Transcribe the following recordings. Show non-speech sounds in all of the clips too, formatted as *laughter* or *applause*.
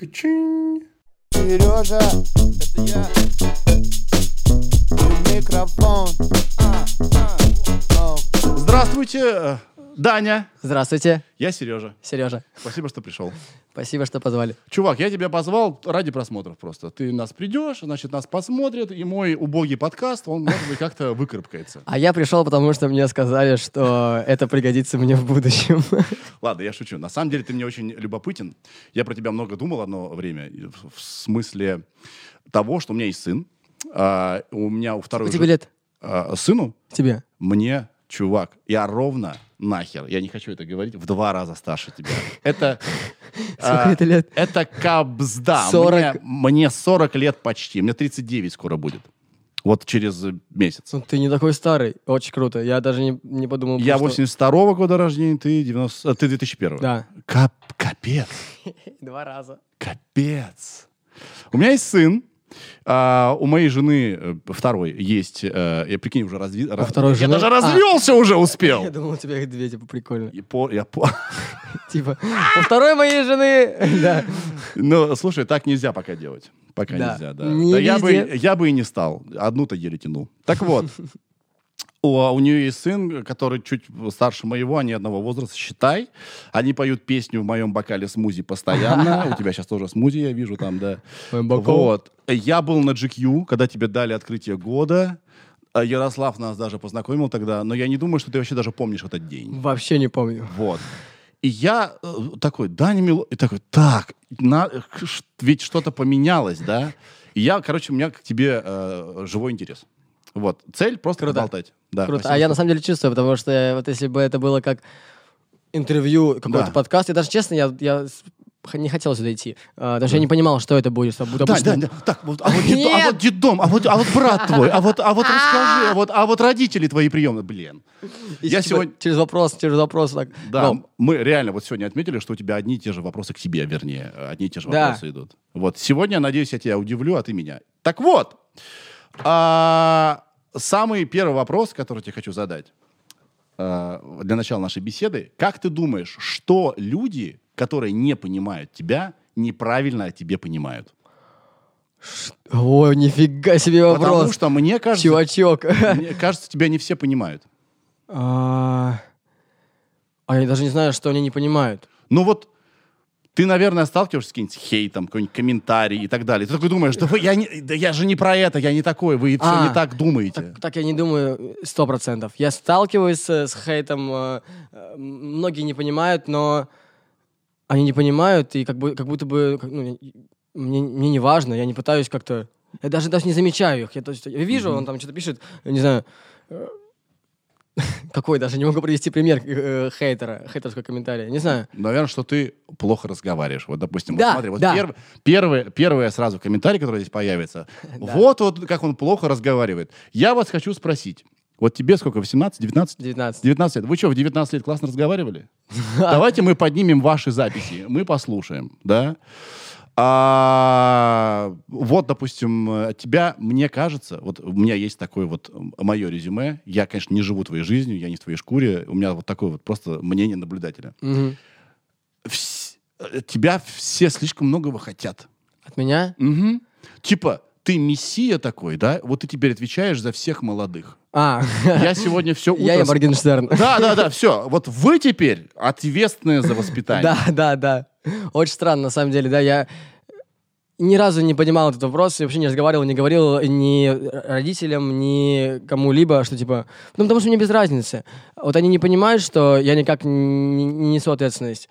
Качин. Сережа, это я. И микрофон. А, а. Здравствуйте, Даня. Здравствуйте, Я Сережа. Сережа. Спасибо, что пришел. Спасибо, что позвали. Чувак, я тебя позвал ради просмотров просто. Ты нас придешь, значит, нас посмотрят, и мой убогий подкаст, он, может быть, как-то выкарабкается. А я пришел, потому что мне сказали, что это пригодится мне в будущем. Ладно, я шучу. На самом деле ты мне очень любопытен. Я про тебя много думал одно время. в смысле того, что у меня есть сын. А, у меня у второй... Сколько тебе лет? А, сыну Тебе? мне, чувак, я ровно нахер, я не хочу это говорить, в два раза старше тебя. Это... *laughs* Сколько а, это лет? Это кабзда. 40. Мне, мне 40 лет почти. Мне 39 скоро будет. Вот через месяц. Ну, ты не такой старый. Очень круто. Я даже не, не подумал. Я что- 82 года рождения, ты 90... а, Ты 2001. Да. Кап, капец. *laughs* Два раза. Капец. У меня есть сын. А, у моей жены э, второй есть, э, я прикинь, уже разви... ра- второй Я жены? даже А. развелся уже успел. *laughs* Я думал, у тебя их две, типа, прикольно. И по- я по- *laughs* Типа, у второй моей жены... *laughs* Да. Ну, слушай, так нельзя пока делать. Пока Да. нельзя, да. Не Да я бы, я бы и не стал. Одну-то еле тянул. Так вот, у, у нее есть сын, который чуть старше моего, они одного возраста, считай. Они поют песню в моем бокале смузи постоянно. *laughs* У тебя сейчас тоже смузи, я вижу там, да. Вот. Я был на GQ, когда тебе дали открытие года. А Ярослав нас даже познакомил тогда, но я не думаю, что ты вообще даже помнишь этот день. Вообще не помню. Вот. И я э, такой, Даня Мило... И такой, так, на- ведь что-то поменялось, да? И я, короче, у меня к тебе э, живой интерес. Вот. Цель просто Круто. поболтать. Да, Круто. спасибо, А я на самом деле чувствую, потому что э, вот если бы это было как интервью, какой-то Да. подкаст, я даже честно, я, я не хотел сюда идти. а, Потому что я не понимал, что это будет. Да, да, да. Так, вот, а, вот дедом, а вот дедом, а вот, а вот брат твой, а вот, а вот *laughs* расскажи, а вот, а вот родители твои приемные, блин. И Я типа сегодня... Через вопрос, через вопрос так. Да, Ну, мы реально вот сегодня отметили, что у тебя одни и те же вопросы к тебе, вернее, одни и те же Да. вопросы идут. Вот сегодня, надеюсь, я тебя удивлю, а ты меня. Так вот, а, самый первый вопрос, который я тебе хочу задать а, для начала нашей беседы. Как ты думаешь, что люди, которые не понимают тебя, неправильно о тебе понимают? Ой, нифига себе Потому вопрос. что мне кажется, Чувачок. *laughs* мне кажется, тебя не все понимают. А а я даже не знаю, что они не понимают. Ну вот ты, наверное, сталкиваешься с каким-нибудь хейтом, какой-нибудь комментарий и так далее. Ты такой думаешь, да, вы- я, не, да я же не про это, я не такой, вы все А, не так думаете. Так, так я не думаю сто процентов. Я сталкиваюсь с, с хейтом, э, э, многие не понимают, но они не понимают, и как, бы, как будто бы как, ну, мне, мне не важно, я не пытаюсь как-то... Я даже, даже не замечаю их. Я, то есть, я вижу, он там что-то пишет, не знаю, э, *laughs* какой даже, не могу привести пример э, хейтера, хейтерского комментария, не знаю. Наверное, что ты плохо разговариваешь. Вот, допустим, Да, вот смотри, вот да. перв- первый, первый сразу комментарий, который здесь появится. *laughs* Да. Вот, вот как он плохо разговаривает. Я вас хочу спросить. Вот тебе сколько, 18, 19? 19. 19 лет. Вы что, в 19 лет классно разговаривали? *laughs* Давайте мы поднимем ваши записи, мы послушаем, да? А, вот, допустим, э, тебя, мне кажется, вот у меня есть такое вот мое резюме. Я, конечно, не живу твоей жизнью, я не в твоей шкуре. У меня вот такое вот просто мнение наблюдателя. Мгм. Вс- э, тебя все слишком многого хотят. От меня? Мгм. Типа, ты мессия такой, да? Вот ты теперь отвечаешь за всех молодых. А, Я сегодня все утро... *laughs* я и Моргенштерн. Да, да, да, все. Вот вы теперь ответственны за воспитание. Да, да, да. Очень странно, на самом деле, да, я ни разу не понимал этот вопрос, и вообще не разговаривал, не говорил ни родителям, ни кому-либо, что типа... Ну, потому что мне без разницы. Вот они не понимают, что я никак не, не несу ответственность.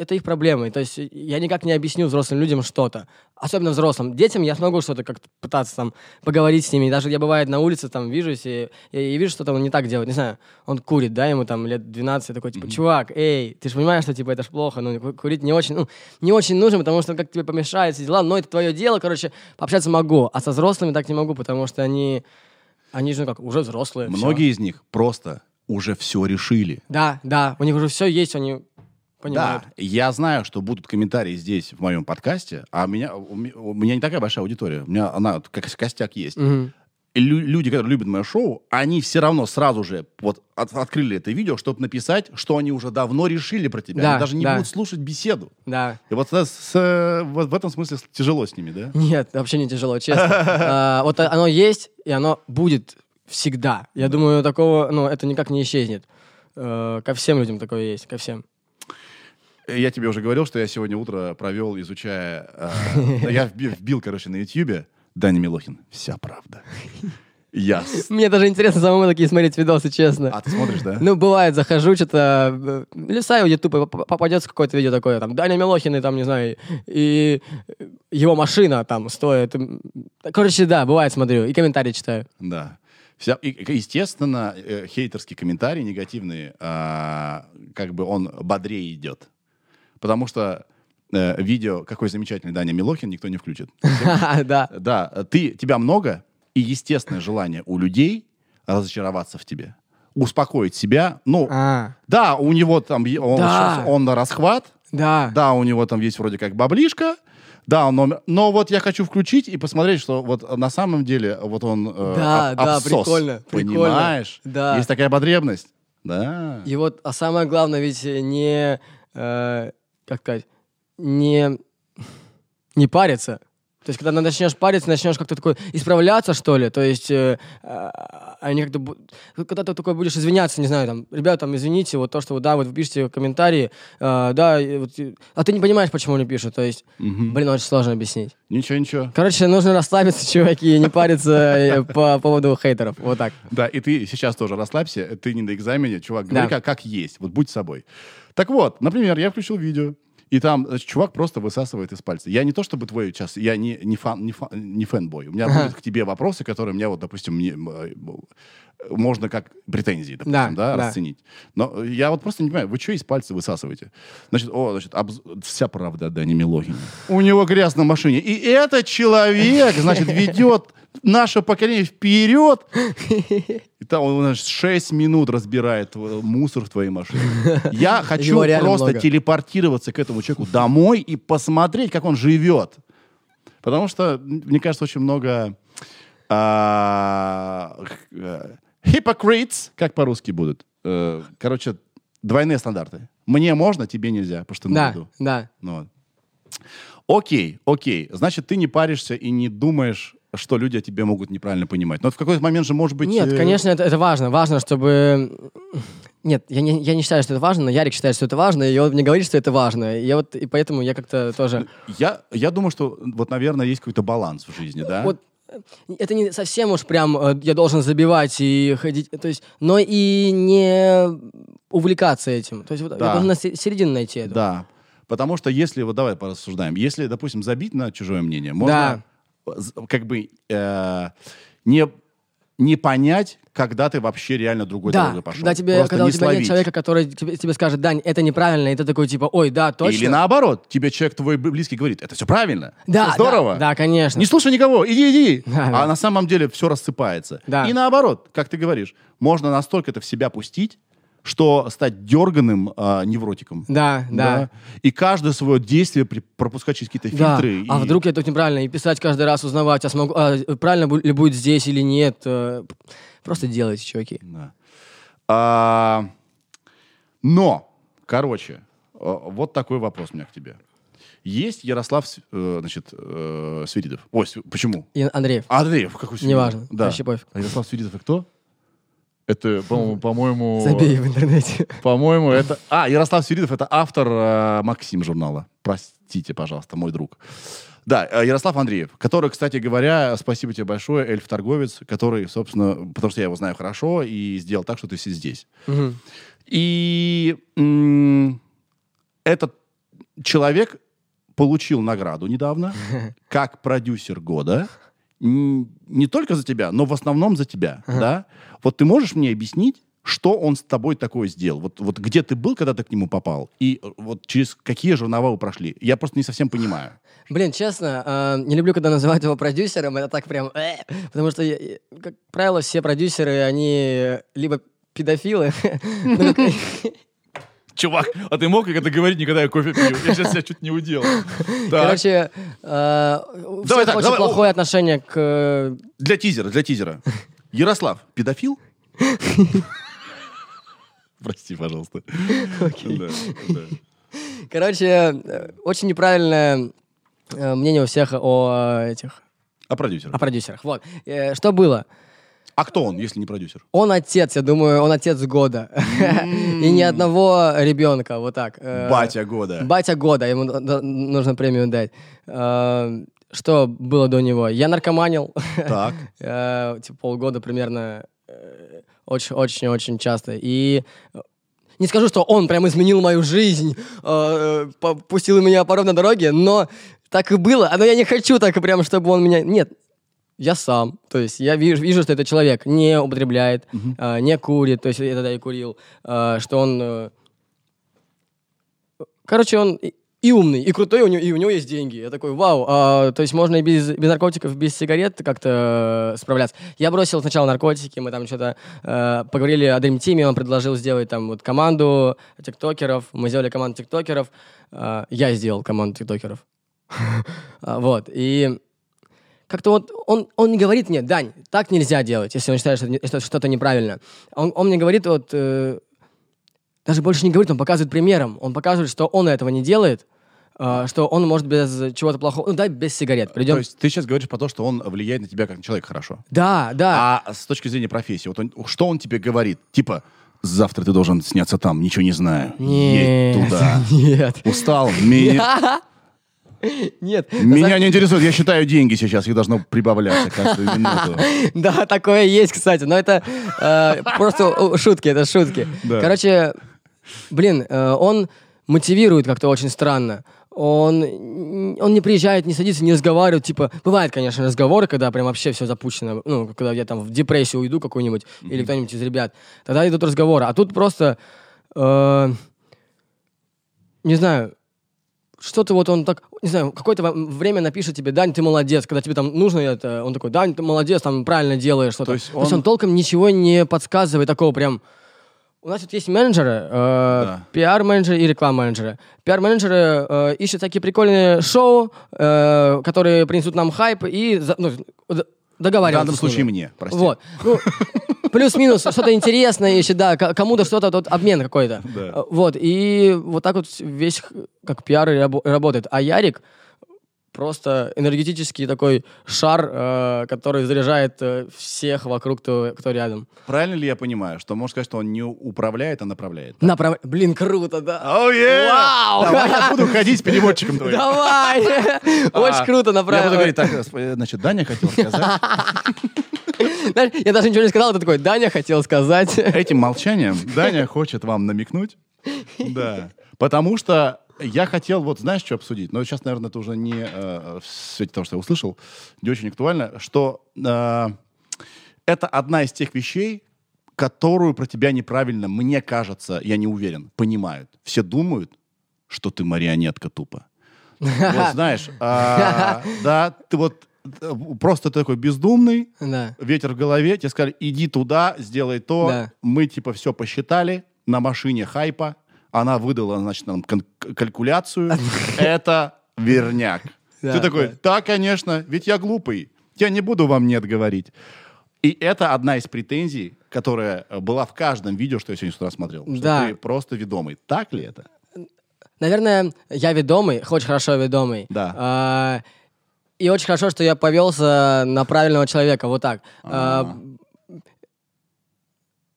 Это их проблемы. То есть я никак не объясню взрослым людям что-то. Особенно взрослым. Детям я смогу что-то как-то пытаться там поговорить с ними. Даже я бывает на улице там вижусь и, и, и вижу, что там он не так делает. Не знаю, он курит, да, ему там лет 12, я такой, типа, чувак, эй, ты же понимаешь, что типа это ж плохо, ну, ку- курить не очень, ну, не очень нужно, потому что он как тебе помешает, все дела, но это твое дело, короче, пообщаться могу, а со взрослыми так не могу, потому что они, они же, ну, как, уже взрослые. Многие из них просто уже все решили. Да, да, у них уже все есть, они понимают. Да, я знаю, что будут комментарии здесь в моем подкасте, а у меня, у ме- у меня не такая большая аудитория. У меня она как костяк есть. Мгм. И лю- люди, которые любят мое шоу, они все равно сразу же вот от- открыли это видео, чтобы написать, что они уже давно решили про тебя. Да, они даже не да. будут слушать беседу. Да. И вот, с, э, вот в этом смысле тяжело с ними, да? Нет, вообще не тяжело, честно. *laughs* А, Вот оно есть, и оно будет всегда. Я думаю, такого, ну, это никак не исчезнет. Э, Ко всем людям такое есть, ко всем. Я тебе уже говорил, что я сегодня утро провел, изучая... э, я вби- вбил, короче, на Ютьюбе Даня Милохин. Вся правда. Я... с- Мне даже интересно самому такие смотреть видосы, честно. А ты смотришь, да? Ну, бывает, захожу, что-то э, листаю YouTube, поп- попадется какое-то видео такое, там, Даня Милохин, и там, не знаю, и его машина там стоит. Короче, да, бывает, смотрю, и комментарии читаю. Да. Вся, и, и, естественно, э, хейтерский комментарий негативный, а, как бы он бодрее идет. Потому что э, видео «Какой замечательный Даня Милохин» никто не включит. *laughs* Да. Да, ты, тебя много, и естественное желание у людей разочароваться в тебе. Успокоить себя. Ну, А, да, у него там, он, он на расхват, да. да, у него там есть вроде как баблишка, да, он номер, но вот я хочу включить и посмотреть, что вот на самом деле вот он э, Да, об- да, обсос. прикольно, прикольно. Понимаешь? Да. Есть такая потребность. Да. И вот, а самое главное ведь не, э, как сказать, не, не париться. То есть, когда начнешь париться, начнешь как-то такой исправляться, что ли, то есть, э, а, они как-то, когда ты такой будешь извиняться, не знаю, там, ребята, там, извините, вот то, что, да, вот вы пишете комментарии, э, да, и вот, и- а ты не понимаешь, почему они пишут, то есть, Мгм. блин, очень сложно объяснить. Ничего, ничего. Короче, нужно расслабиться, *laughs* чуваки, и не париться по поводу хейтеров, вот так. Да, и ты сейчас тоже расслабься, ты не на экзамене, чувак, говори как есть, вот будь собой. Так вот, например, я включил видео, и там значит, чувак просто высасывает из пальца. Я не то чтобы твой сейчас, я не, не, фан, не, фан- не fanboy. У меня Ага. будут к тебе вопросы, которые мне вот, допустим, мне, э, можно как претензии, допустим, Да, да, да. расценить. Но я вот просто не понимаю, вы что из пальца высасываете? Значит, о, значит, обз- вся правда о Дане Милохине. У него грязь на машине. И этот человек, значит, ведет наше поколение вперед. И там он, значит, 6 минут разбирает мусор в твоей машине. Я хочу просто много. телепортироваться к этому человеку домой и посмотреть, как он живет. Потому что, мне кажется, очень много а, э, hypocrites, как по-русски будут. Э, Короче, двойные стандарты. Мне можно, тебе нельзя, потому что на Да, виду. да. Ну вот. Окей, окей. Значит, ты не паришься и не думаешь, что люди о тебе могут неправильно понимать. Но в какой-то момент же может быть... Нет, э, конечно, это, это важно. Важно, чтобы... Нет, я не, я не считаю, что это важно, но Ярик считает, что это важно, и он мне говорит, что это важно. И, я вот, и поэтому я как-то тоже... Я, я думаю, что вот, наверное, есть какой-то баланс в жизни, да? Вот это не совсем уж прям э, я должен забивать и ходить, то есть, но и не увлекаться этим. То есть Да. я должен середину найти эту. Да. Потому что если, вот давай порассуждаем, если, допустим, забить на чужое мнение, можно з- как бы э, не, не понять, когда ты вообще реально другой Да, дорогой пошел. когда, тебе, Просто когда у не тебя нет словить. человека, который тебе, тебе скажет, Дань, это неправильно, и ты такой типа, ой, да, точно. Или наоборот, тебе человек твой близкий говорит, это все правильно, да, всё здорово. Да, да, конечно. Не слушай никого, иди, иди. Да, а да. на самом деле все рассыпается. Да. И наоборот, как ты говоришь, можно настолько это в себя пустить, что стать дерганым а, невротиком. Да, да. И каждое свое действие при- пропускать через какие-то Да. фильтры. А и- вдруг я тут неправильно? И писать каждый раз, узнавать, а смогу, а, правильно ли будет здесь или нет. э, Просто делайте, чуваки. Да. А, но, короче, вот такой вопрос у меня к тебе. Есть Ярослав э, значит, э, Свиридов. Ой, почему? И Андреев. Андреев, какой Свиридов? Неважно, Да. вообще пофиг. А Ярослав Свиридов это кто? Это, по-моему, по-моему... Забей в интернете. По-моему, это... А, Ярослав Свиридов — это автор э, «Максим» журнала. Простите, пожалуйста, мой друг. Да, э, Ярослав Андреев, который, кстати говоря, спасибо тебе большое, эльф-торговец, который, собственно, потому что я его знаю хорошо и сделал так, что ты си- здесь. Мгм. И м, этот человек получил награду недавно *laughs* как продюсер года. Не только за тебя, но в основном за тебя. Да? Вот ты можешь мне объяснить, что он с тобой такое сделал? Вот, вот где ты был, когда ты к нему попал? И э, вот через какие жернова вы прошли? Я просто не совсем понимаю. *sighs* Блин, честно, э, не люблю, когда называют его продюсером, это так прям... э, потому что, как правило, все продюсеры, они либо педофилы, *laughs* ну, Чувак, а ты мог это говорить, никогда я кофе пью? Я сейчас себя чуть не удел. *laughs* Короче, э, очень плохое отношение к... э, для тизера, для тизера. *laughs* Ярослав, педофил? *laughs* Прости, пожалуйста. Короче, э, очень неправильное мнение у всех о этих... А продюсер? О продюсерах. Вот. Что было? А кто он, если не продюсер? Он отец, я думаю, он отец года. И ни одного ребенка, вот так. Э, Батя года. Батя года, ему нужно премию дать. Э, Что было до него? Я наркоманил. Так. *laughs* Э, типа полгода примерно. Очень-очень-очень часто. И не скажу, что он прям изменил мою жизнь, э, пустил меня по ровной дороге, но так и было. А, Но я не хочу так прям, чтобы он меня... Нет, я сам. То есть я вижу, вижу что этот человек не употребляет, э, не курит, то есть я тогда и курил, э, что он... э, Короче, он и, и умный, и крутой, у него, и у него есть деньги. Я такой, вау, а, то есть можно и без, без наркотиков, без сигарет как-то э, справляться. Я бросил сначала наркотики, мы там что-то э, поговорили о Dream Team, он предложил сделать там вот команду тиктокеров, мы сделали команду тиктокеров, э, я сделал команду тиктокеров. *laughs* Вот, и как-то вот он, он не говорит мне, Дань, так нельзя делать, если он считает, что, что-то неправильно. Он, он мне говорит вот, э, даже больше не говорит, он показывает примером. Он показывает, что он этого не делает, э, что он может без чего-то плохого, ну дай без сигарет, придем. То есть ты сейчас говоришь про то, что он влияет на тебя как на человека хорошо. Да, да. А с точки зрения профессии, вот он- что он тебе говорит? Типа, завтра ты должен сняться там, ничего не знаю. Нет, Едь туда. *laughs* нет, Устал? Меня, *laughs* *laughs* нет. Меня не интересует. Я считаю деньги сейчас, их должно прибавляться каждую *laughs* минуту. Да, такое есть, кстати, но это э, просто шутки, это шутки. Короче, блин, э, он мотивирует как-то очень странно. Он, он не приезжает, не садится, не разговаривает. Типа, бывают, конечно, разговоры, когда прям вообще все запущено. Ну, когда я там в депрессию уйду какую-нибудь, или кто-нибудь из ребят. Тогда идут разговоры. А тут просто, э, не знаю, что-то вот он так, не знаю, какое-то время напишет тебе, Дань, ты молодец, когда тебе там нужно это, он такой, Дань, ты молодец, там правильно делаешь что-то. То есть он... он- толком ничего не подсказывает такого прям... У нас тут есть менеджеры, э, Да. пиар-менеджеры и реклам-менеджеры. Пиар-менеджеры э, ищут такие прикольные шоу, э, которые принесут нам хайп и за- ну, д- В данном случае мне, прости. Вот. Ну, плюс-минус что-то интересное ищет, да, кому-то что-то, тут обмен какой-то. Да. Вот, и вот так вот весь как пиар работает. А Ярик просто энергетический такой шар, э, который заряжает э, всех вокруг, кто, кто рядом. Правильно ли я понимаю, что можно сказать, что он не управляет, а направляет? Направ... Блин, круто, да. Оу, е! Вау! Давай я буду ходить с переводчиком твоим. Давай! *laughs* Очень А, круто Я буду говорить, так, э, значит, Даня хотел сказать. *laughs* Знаешь, Я даже ничего не сказал, ты такой, Даня хотел сказать. Этим молчанием Даня хочет вам намекнуть. *laughs* Да. Потому что я хотел, вот знаешь, что обсудить? Но сейчас, наверное, это уже не э, в свете того, что я услышал, не очень актуально, что э, это одна из тех вещей, которую про тебя неправильно, мне кажется, я не уверен, понимают. Все думают, что ты марионетка тупо. Вот *laughs* знаешь, а, да, ты вот э, просто такой бездумный, Да. ветер в голове, тебе сказали, иди туда, сделай то. Да. Мы, типа, все посчитали на машине хайпа. Она выдала, значит, нам калькуляцию. *laughs* Это верняк. Ты такой, да. конечно, ведь я глупый. Я не буду вам нет говорить. И это одна из претензий, которая э, была в каждом видео, что я сегодня с утра смотрел. Что Да. ты просто ведомый. Так ли это? Наверное, я ведомый, очень хорошо ведомый. Да. А, и очень хорошо, что я повелся на правильного человека, вот так. А,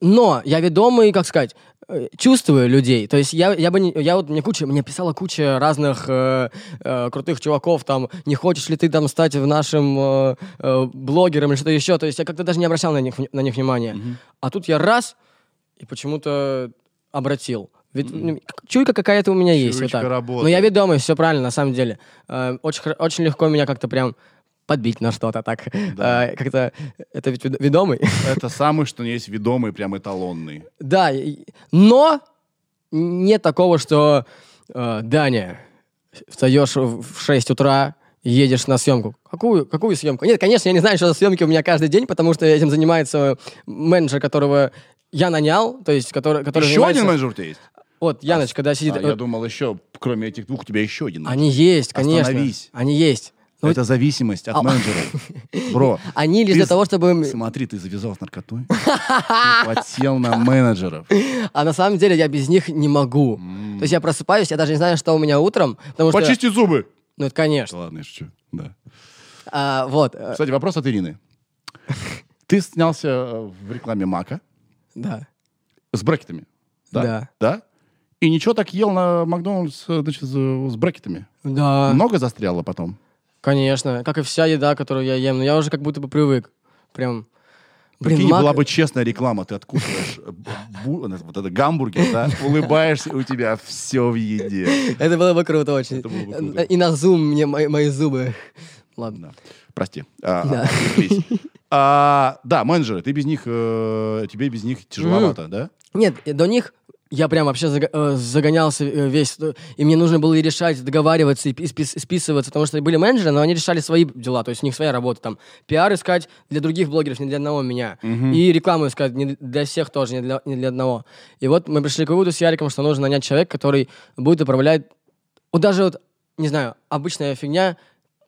но я ведомый, как сказать, чувствую людей. То есть я, я бы не, я вот мне куча, мне писала куча разных э, э, крутых чуваков там, не хочешь ли ты там стать в нашем э, э, блогером или что-то еще. То есть я как-то даже не обращал на них, на них внимания. А тут я раз и почему-то обратил. Ведь к- чуйка какая-то у меня есть. Вот так. работает. Но я ведомый, все правильно, на самом деле. Э, очень, очень легко меня как-то прям подбить на что-то так. Да. Э, как-то это ведь вед- ведомый. Это самый, что есть ведомый, прям эталонный. Да, но нет такого, что э, Даня, встаешь в в 6 утра, едешь на съемку. Какую, какую съемку? Нет, конечно, я не знаю, что за съемки у меня каждый день, потому что этим занимается менеджер, которого я нанял, то есть который, который Еще занимается- один менеджер у тебя есть? Вот, Яныч, когда сидит... А, вот, я думал, еще, кроме этих двух, у тебя еще один. Они есть, конечно. Остановись. Они есть. Ну, Это зависимость от А- менеджеров. Бро, *laughs* Они лишь для того, чтобы... смотри, ты завязал с наркотой. *laughs* Подсел на менеджеров. А на самом деле я без них не могу. То есть я просыпаюсь, я даже не знаю, что у меня утром. Почисти зубы. Ну, это конечно. Ладно, я шучу. Да. А, вот, э, Кстати, вопрос от Ирины. *laughs* Ты снялся э, в рекламе Мака да. с брекетами. Да? Да. Да? И ничего так ел на Макдональдс э, значит, с с брекетами. Да, Много застряло потом? Конечно. Как и вся еда, которую я ем. Но я уже как будто бы привык. Прям... Блин, Прикинь, мак- была бы честная реклама, ты откусываешь э, вот это гамбургер, да, улыбаешься, у тебя все в еде. Это было бы круто очень. Бы круто. И на зум мне мои, мои зубы. Ладно. Прости. А, Да. отвлеклись. А, Да, менеджеры, ты без них, э, тебе без них тяжеловато, да? Нет, до них я прям вообще э, загонялся э, весь. э, И мне нужно было и решать, договариваться и пи- спис- списываться, потому что были менеджеры, но они решали свои дела, то есть у них своя работа. Там пиар искать для других блогеров, не для одного меня. И рекламу искать не для всех тоже, не для, не для одного. И вот мы пришли к выводу с Яриком, что нужно нанять человека, который будет управлять... Вот даже вот, не знаю, обычная фигня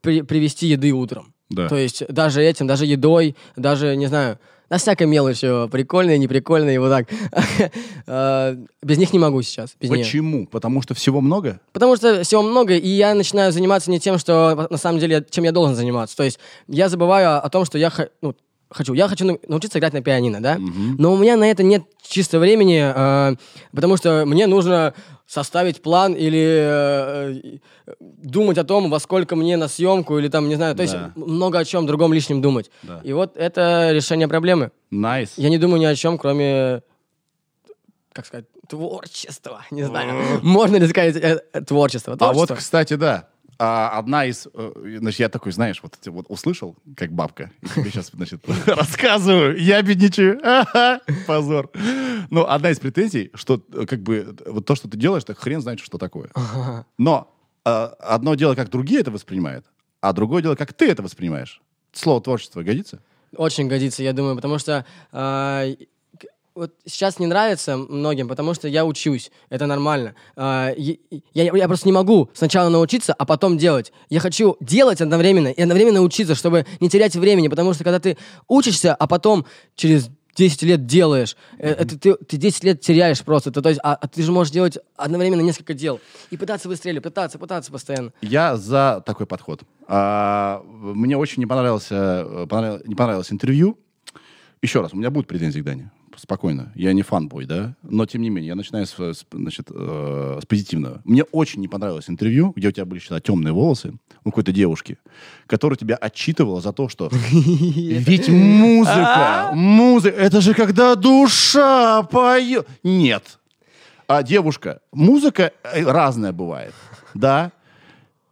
при- привезти еды утром. Да. То есть даже этим, даже едой, даже, не знаю, на всякой мелочи, прикольные, неприкольные, вот так. Э, *laughs* Без них не могу сейчас. Почему? Потому что всего много? Потому что всего много, и я начинаю заниматься не тем, что на самом деле, чем я должен заниматься. То есть я забываю о том, что я ну, хочу. Я хочу нау- научиться играть на пианино, да? Но у меня на это нет чисто времени, э, потому что мне нужно составить план или э, думать о том, во сколько мне на съемку, или там, не знаю, то есть Да. много о чем другом лишнем думать. Да. И вот это решение проблемы. Nice. Я не думаю ни о чем, кроме, как сказать, творчества. Не знаю, можно ли сказать э, э, творчество. А вот, Творчество. кстати, да. А, одна из... э, Значит, я такой, знаешь, вот, вот услышал, как бабка, и тебе сейчас, значит, *laughs* рассказываю, я бедничаю. Ага, *laughs* Позор. Ну, одна из претензий, что э, как бы вот то, что ты делаешь, так хрен знает, что такое. Но э, одно дело, как другие это воспринимают, а другое дело, как ты это воспринимаешь. Слово творчество годится? Очень годится, я думаю, потому что а, вот сейчас не нравится многим, потому что я учусь, это нормально. А, е- я, я просто не могу сначала научиться, а потом делать. Я хочу делать одновременно и одновременно учиться, чтобы не терять времени, потому что когда ты учишься, а потом через 10 лет делаешь, э, это ты, ты 10 лет теряешь просто. Это, то есть, а, а ты же можешь делать одновременно несколько дел и пытаться быстрее, пытаться, пытаться постоянно. Я за такой подход. А, мне очень не понравился, э, понравилось, не понравилось интервью. Еще раз, у меня будут претензии к Дане. Спокойно. Я не фанбой, да? Но, тем не менее, я начинаю с, с, значит, э, с позитивного. Мне очень не понравилось интервью, где у тебя были всегда темные волосы у какой-то девушки, которая тебя отчитывала за то, что *laughs* ведь *laughs* музыка, музыка, это же когда душа поет. Нет. А девушка, музыка э, разная бывает, да?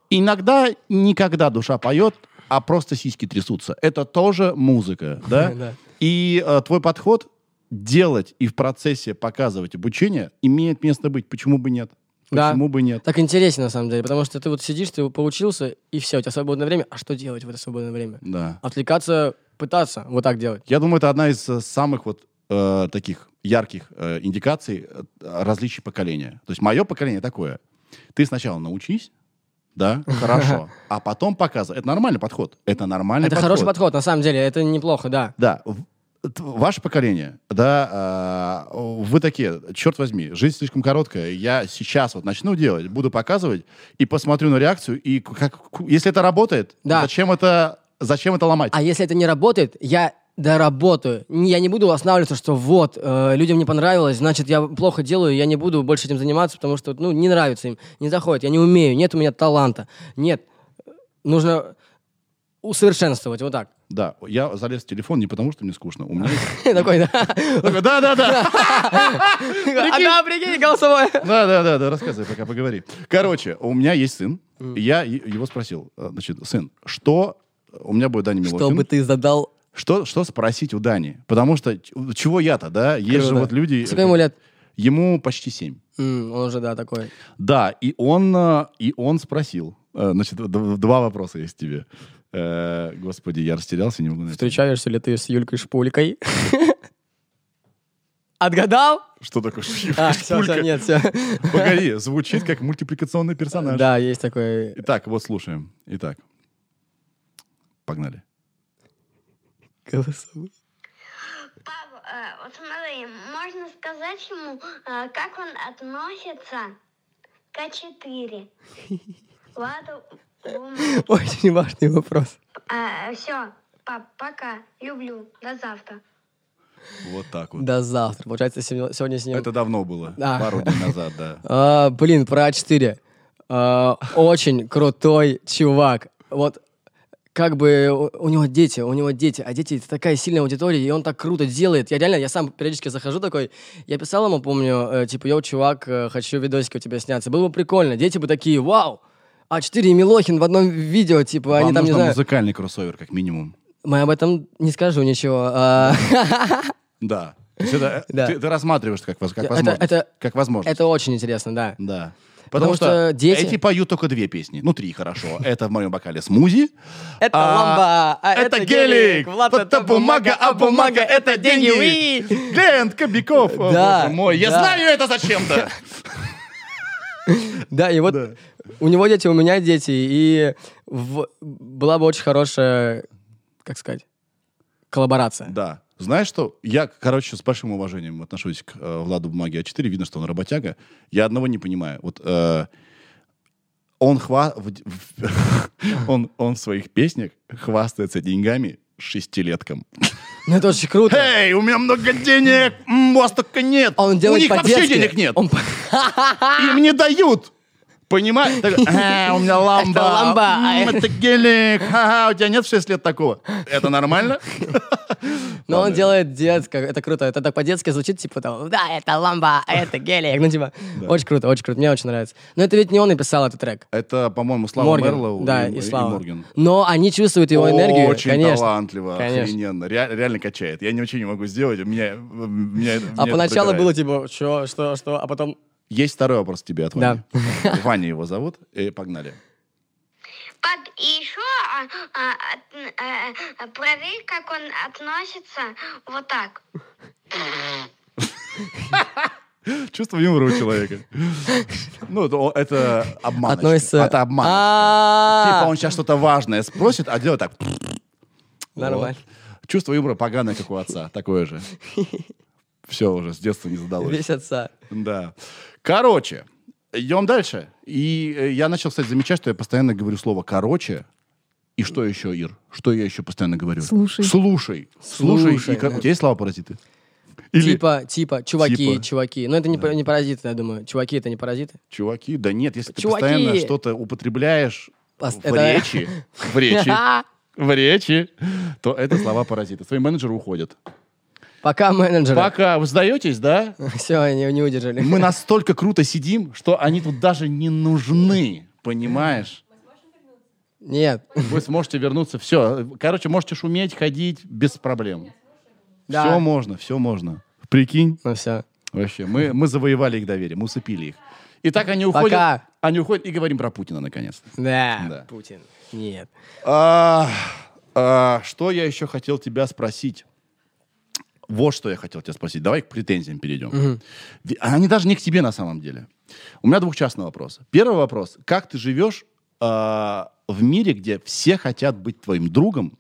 Иногда никогда душа поет, а просто сиськи трясутся. Это тоже музыка, да? *laughs* Да. И э, твой подход делать и в процессе показывать обучение имеет место быть. Почему бы нет? Да. Почему бы нет? Так интересно, на самом деле, потому что ты вот сидишь, ты поучился, и все, у тебя свободное время. А что делать в это свободное время? Да. Отвлекаться, пытаться вот так делать. Я думаю, это одна из э, самых вот э, таких ярких э, индикаций э, различий поколения. То есть мое поколение такое. Ты сначала научись, да, *laughs* хорошо, а потом показывай. Это нормальный подход. Это нормальный это подход. хороший подход, на самом деле, это неплохо, да. Да, ваше поколение, да, а, вы такие, черт возьми, жизнь слишком короткая, я сейчас вот начну делать, буду показывать и посмотрю на реакцию, и как, если это работает, Да. зачем это, зачем это ломать? А если это не работает, я доработаю. Я не буду останавливаться, что вот, э, людям не понравилось, значит, я плохо делаю, я не буду больше этим заниматься, потому что, ну, не нравится им, не заходит, я не умею, нет у меня таланта. Нет, нужно усовершенствовать, вот так. Да, я залез в телефон не потому, что мне скучно, у меня. *laughs* Такой, да. Такой, Да-да-да, А *laughs* да, прикинь, голосовое. да-да-да, да, рассказывай, пока поговори. Короче, у меня есть сын, я его спросил, э, значит, сын, что... У меня будет Даня Милохин. Чтобы ты задал... Что, что спросить у Дани? Потому что чего я-то, да? Есть же вот люди... Сколько ему лет? Ему почти семь. Он уже, да, такой. Да, и он, э, и он спросил. Э, Значит, два вопроса есть тебе. Э, Господи, я растерялся, не могу найти. Встречаешься ли ты с Юлькой Шпулькой? *laughs* Отгадал? Что такое А, все, шпулька? все, нет, все. *laughs* Погоди, звучит как мультипликационный персонаж. Да, есть такой... Итак, вот слушаем. Итак, погнали. Голосовой. Пап, э, вот смотри, можно сказать ему, э, как он относится к А4. *laughs* Ладно, Очень важный вопрос. все, пап, пока, люблю, до завтра. Вот так вот. До завтра. Получается, сегодня сегодня с ним... Это давно было. А. Пару дней назад, да. *laughs* А, блин, про А4. А, очень крутой чувак. Вот как бы у, у него дети, у него дети, а дети это такая сильная аудитория, и он так круто делает. Я реально, я сам периодически захожу такой, я писал ему, помню, э, типа, йоу, чувак, э, хочу видосик у тебя сняться. Было бы прикольно. Дети бы такие, вау, А4 и Милохин в одном видео, типа, Вам они там, не знаю... музыкальный кроссовер, как минимум. Мы об этом не скажу ничего. А, *laughs* Да. Это- Да. Ты, ты рассматриваешь как, как Это- возможность. это- как возможность. Это очень интересно, да. Да. Потому Потому, что что, дети- эти поют только две песни. Ну, три, хорошо. Это в моем бокале смузи. Это А, ламба, а это, это гелик. Влад, это бумага, а бумага это деньги. Уи! Глен Кобяков. Да, боже мой. Я знаю это зачем-то. *laughs* *laughs* Да, и вот у него дети, у меня дети, и была бы очень хорошая, как сказать, коллаборация. Да. Знаешь что? Я, короче, с большим уважением отношусь к э, Владу Бумаге А4. Видно, что он работяга. Я одного не понимаю. Вот э, он, хва... *laughs* он, он в своих песнях хвастается деньгами шестилеткам. *laughs* Ну, это очень круто. Эй, у меня много денег, у вас только нет. Он у делает них вообще денег нет. Он *laughs* Им не дают. Понимаешь? «А, у меня ламба. Это ламба, а Это гелик. Ха-ха, у тебя нет в 6 лет такого. Это нормально? *laughs* Но он делает детско, это круто. Это так по-детски звучит, типа там, да, это ламба, а это гелик. Ну, типа, очень круто, очень круто, мне очень нравится. Но это ведь не он написал этот трек. Это, по-моему, Слава Мерлоу да, и, Слава. Морген. Но они чувствуют его энергию, Очень конечно. талантливо, Конечно. охрененно. Ре- реально качает. Я ничего не могу сделать. у Меня, меня, А меня это поначалу было типа, что, что, что, а потом... Есть второй вопрос к тебе от Да. Вани. *laughs* Ваня его зовут. И погнали. И еще а, а, от- э, проверь, как он относится вот так. *laughs* Чувство юмора у человека. Ну, это, обманочка. Относится... Это обман. А, Типа он сейчас что-то важное спросит, а делает так. *laughs* Нормально. Чувство юмора поганое, как у отца. Такое же. Все уже, с детства не задалось. Весь отца. Да. Короче, идем дальше. И э, я начал, кстати, замечать, что я постоянно говорю слово «короче». И что еще, Ир? Что я еще постоянно говорю? Слушай. Слушай. Слушай. Слушай, И как- да. У тебя есть слова паразиты? Или Типа, типа, чуваки, Типа. чуваки. Но это не, пара- не паразиты, я думаю. Чуваки это не паразиты. чуваки? Да нет, если ты Чуваки. постоянно что-то употребляешь Пос- в это- речи, в речи, *laughs* в речи, то это слова паразиты. Твои менеджеры уходят. Пока менеджеры. Пока вы сдаетесь, да? *laughs* Все, они не удержали. Мы настолько круто сидим, что они тут даже не нужны. Понимаешь? Нет. Вы сможете вернуться. Все. Короче, можете шуметь, ходить без проблем. Да. Все можно, все можно. Прикинь. Ну все. Вообще, мы, мы завоевали их доверие, мы усыпили их. И так они уходят. Пока. Они уходят и говорим про Путина наконец-то. Да. Да. Путин. Нет. А, а, что я еще хотел тебя спросить? Вот что я хотел тебя спросить. Давай к претензиям перейдем. Ви- Они даже не к тебе на самом деле. У меня двухчастный вопрос. Первый вопрос. Как ты живешь а, в мире, где все хотят быть твоим другом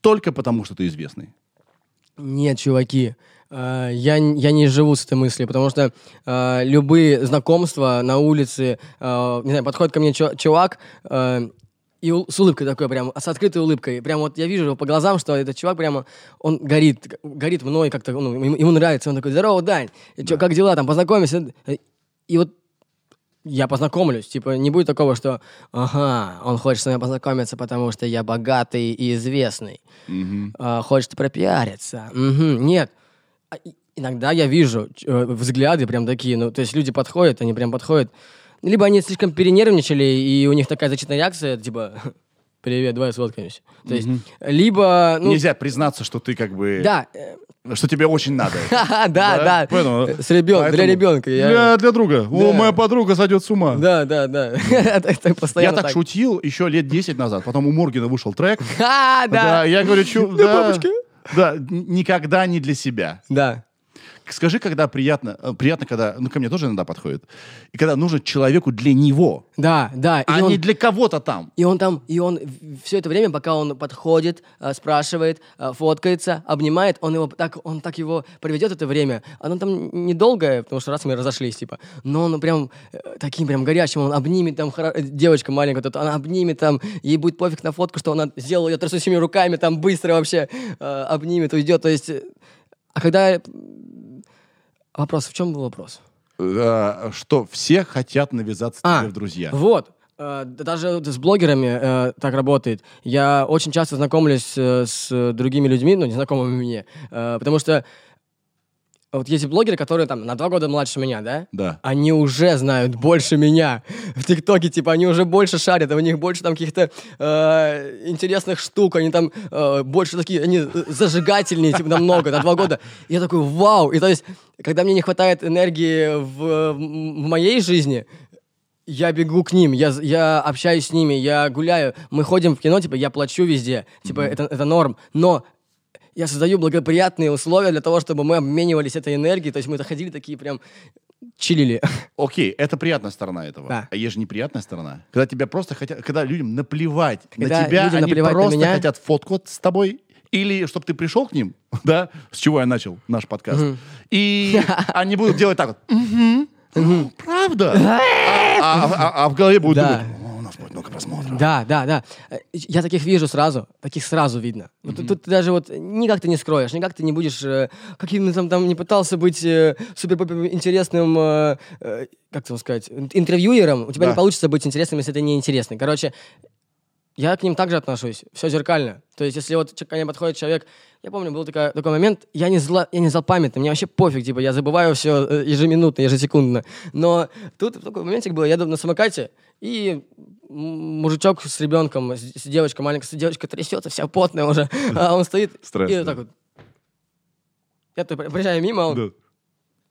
только потому, что ты известный? Нет, чуваки. э, Я, я не живу с этой мыслью, потому что э, любые знакомства на улице, э, не знаю, подходит ко мне чу- чувак э, и с улыбкой такой прям, с открытой улыбкой. Прям вот я вижу его по глазам, что этот чувак прямо, он горит, горит мной как-то, ну, ему, ему нравится. Он такой, здорово, Дань, и чё, как дела там, познакомимся. И вот я познакомлюсь. Типа, не будет такого, что, ага, он хочет с мной познакомиться, потому что я богатый и известный. А, хочет пропиариться. Мгм, Нет. А Иногда я вижу э, взгляды прям такие, ну, то есть люди подходят, они прям подходят. Либо они слишком перенервничали, и у них такая защитная реакция, типа, *laughs* привет, давай сфоткаемся. То есть, либо, ну, Нельзя признаться, что ты как бы... да, э, Что тебе очень надо. *laughs* да, да, Понял? с ребенком, для ребенка. я- Для, для друга. О, моя подруга сойдет с ума. Да, да, да. *laughs* Я так, шутил еще лет 10 назад. Потом у Моргина вышел трек. А, Да, да. я говорю, чу, Для да, никогда не для себя. Да. Скажи, когда приятно, э, приятно, когда, ну, ко мне тоже иногда подходит, и когда нужно человеку для него, Да, да. и а он- не для кого-то там. И он там, и он все это время, пока он подходит, э, спрашивает, э, фоткается, обнимает, он его так, он так его проведет это время. Оно там недолгое, потому что раз мы разошлись, типа. Но он прям таким прям горячим, он обнимет там девочка маленькая, эта, она обнимет там, ей будет пофиг на фотку, что она сделала ее трясущими руками, там быстро вообще э, обнимет, уйдет. То есть, а когда вопрос, в чем был вопрос? Э, Что все хотят навязаться А, тебе в друзья. Вот. Э, да Даже с блогерами э, так работает. Я очень часто знакомлюсь э, с другими людьми, ну, незнакомыми мне, э, потому что вот есть блогеры, которые там на два года младше меня, да? Да. Они уже знают больше меня в ТикТоке, типа они уже больше шарят, у них больше там каких-то э, интересных штук, они там э, больше такие, они зажигательнее, типа намного, на два года. И я такой, вау! И то есть, когда мне не хватает энергии в, в моей жизни, я бегу к ним, я, я общаюсь с ними, я гуляю, мы ходим в кино, типа, я плачу везде, типа, это, это норм, но я создаю благоприятные условия для того, чтобы мы обменивались этой энергией, то есть мы ходили такие прям чилили. Окей, это приятная сторона этого. Да. А есть же неприятная сторона. Когда тебя просто хотят, когда людям наплевать Когда на тебя, они наплевать на просто меня- хотят фотку с тобой, или чтобы ты пришел к ним, *laughs* да, с чего я начал наш подкаст, и *laughs* они будут делать так вот. «Мгм, ну, Правда? *laughs* А- а- а- А в голове будет Да. думать, «О, у нас будет много просмотров. Да, да, да. Э, Я таких вижу сразу, таких сразу видно. Вот тут, тут даже вот никак ты не скроешь, никак ты не будешь, э, каким там, там не пытался быть э, супер интересным, э, э, как это сказать, ин- интервьюером, у тебя Да. не получится быть интересным, если ты не интересный. Короче, я к ним также отношусь, все зеркально. То есть, если вот ко мне подходит человек, я помню, был такая- такой момент, я не, зла, я не злопамятный, мне вообще пофиг, типа, я забываю все ежеминутно, ежесекундно. Но тут такой моментик был, я еду на самокате, и мужичок с ребенком, с, с девочкой маленькой, девочка трясется, вся потная уже, а он стоит *laughs* Стресс, и да. вот так вот. Я то проезжаю мимо, он... Да.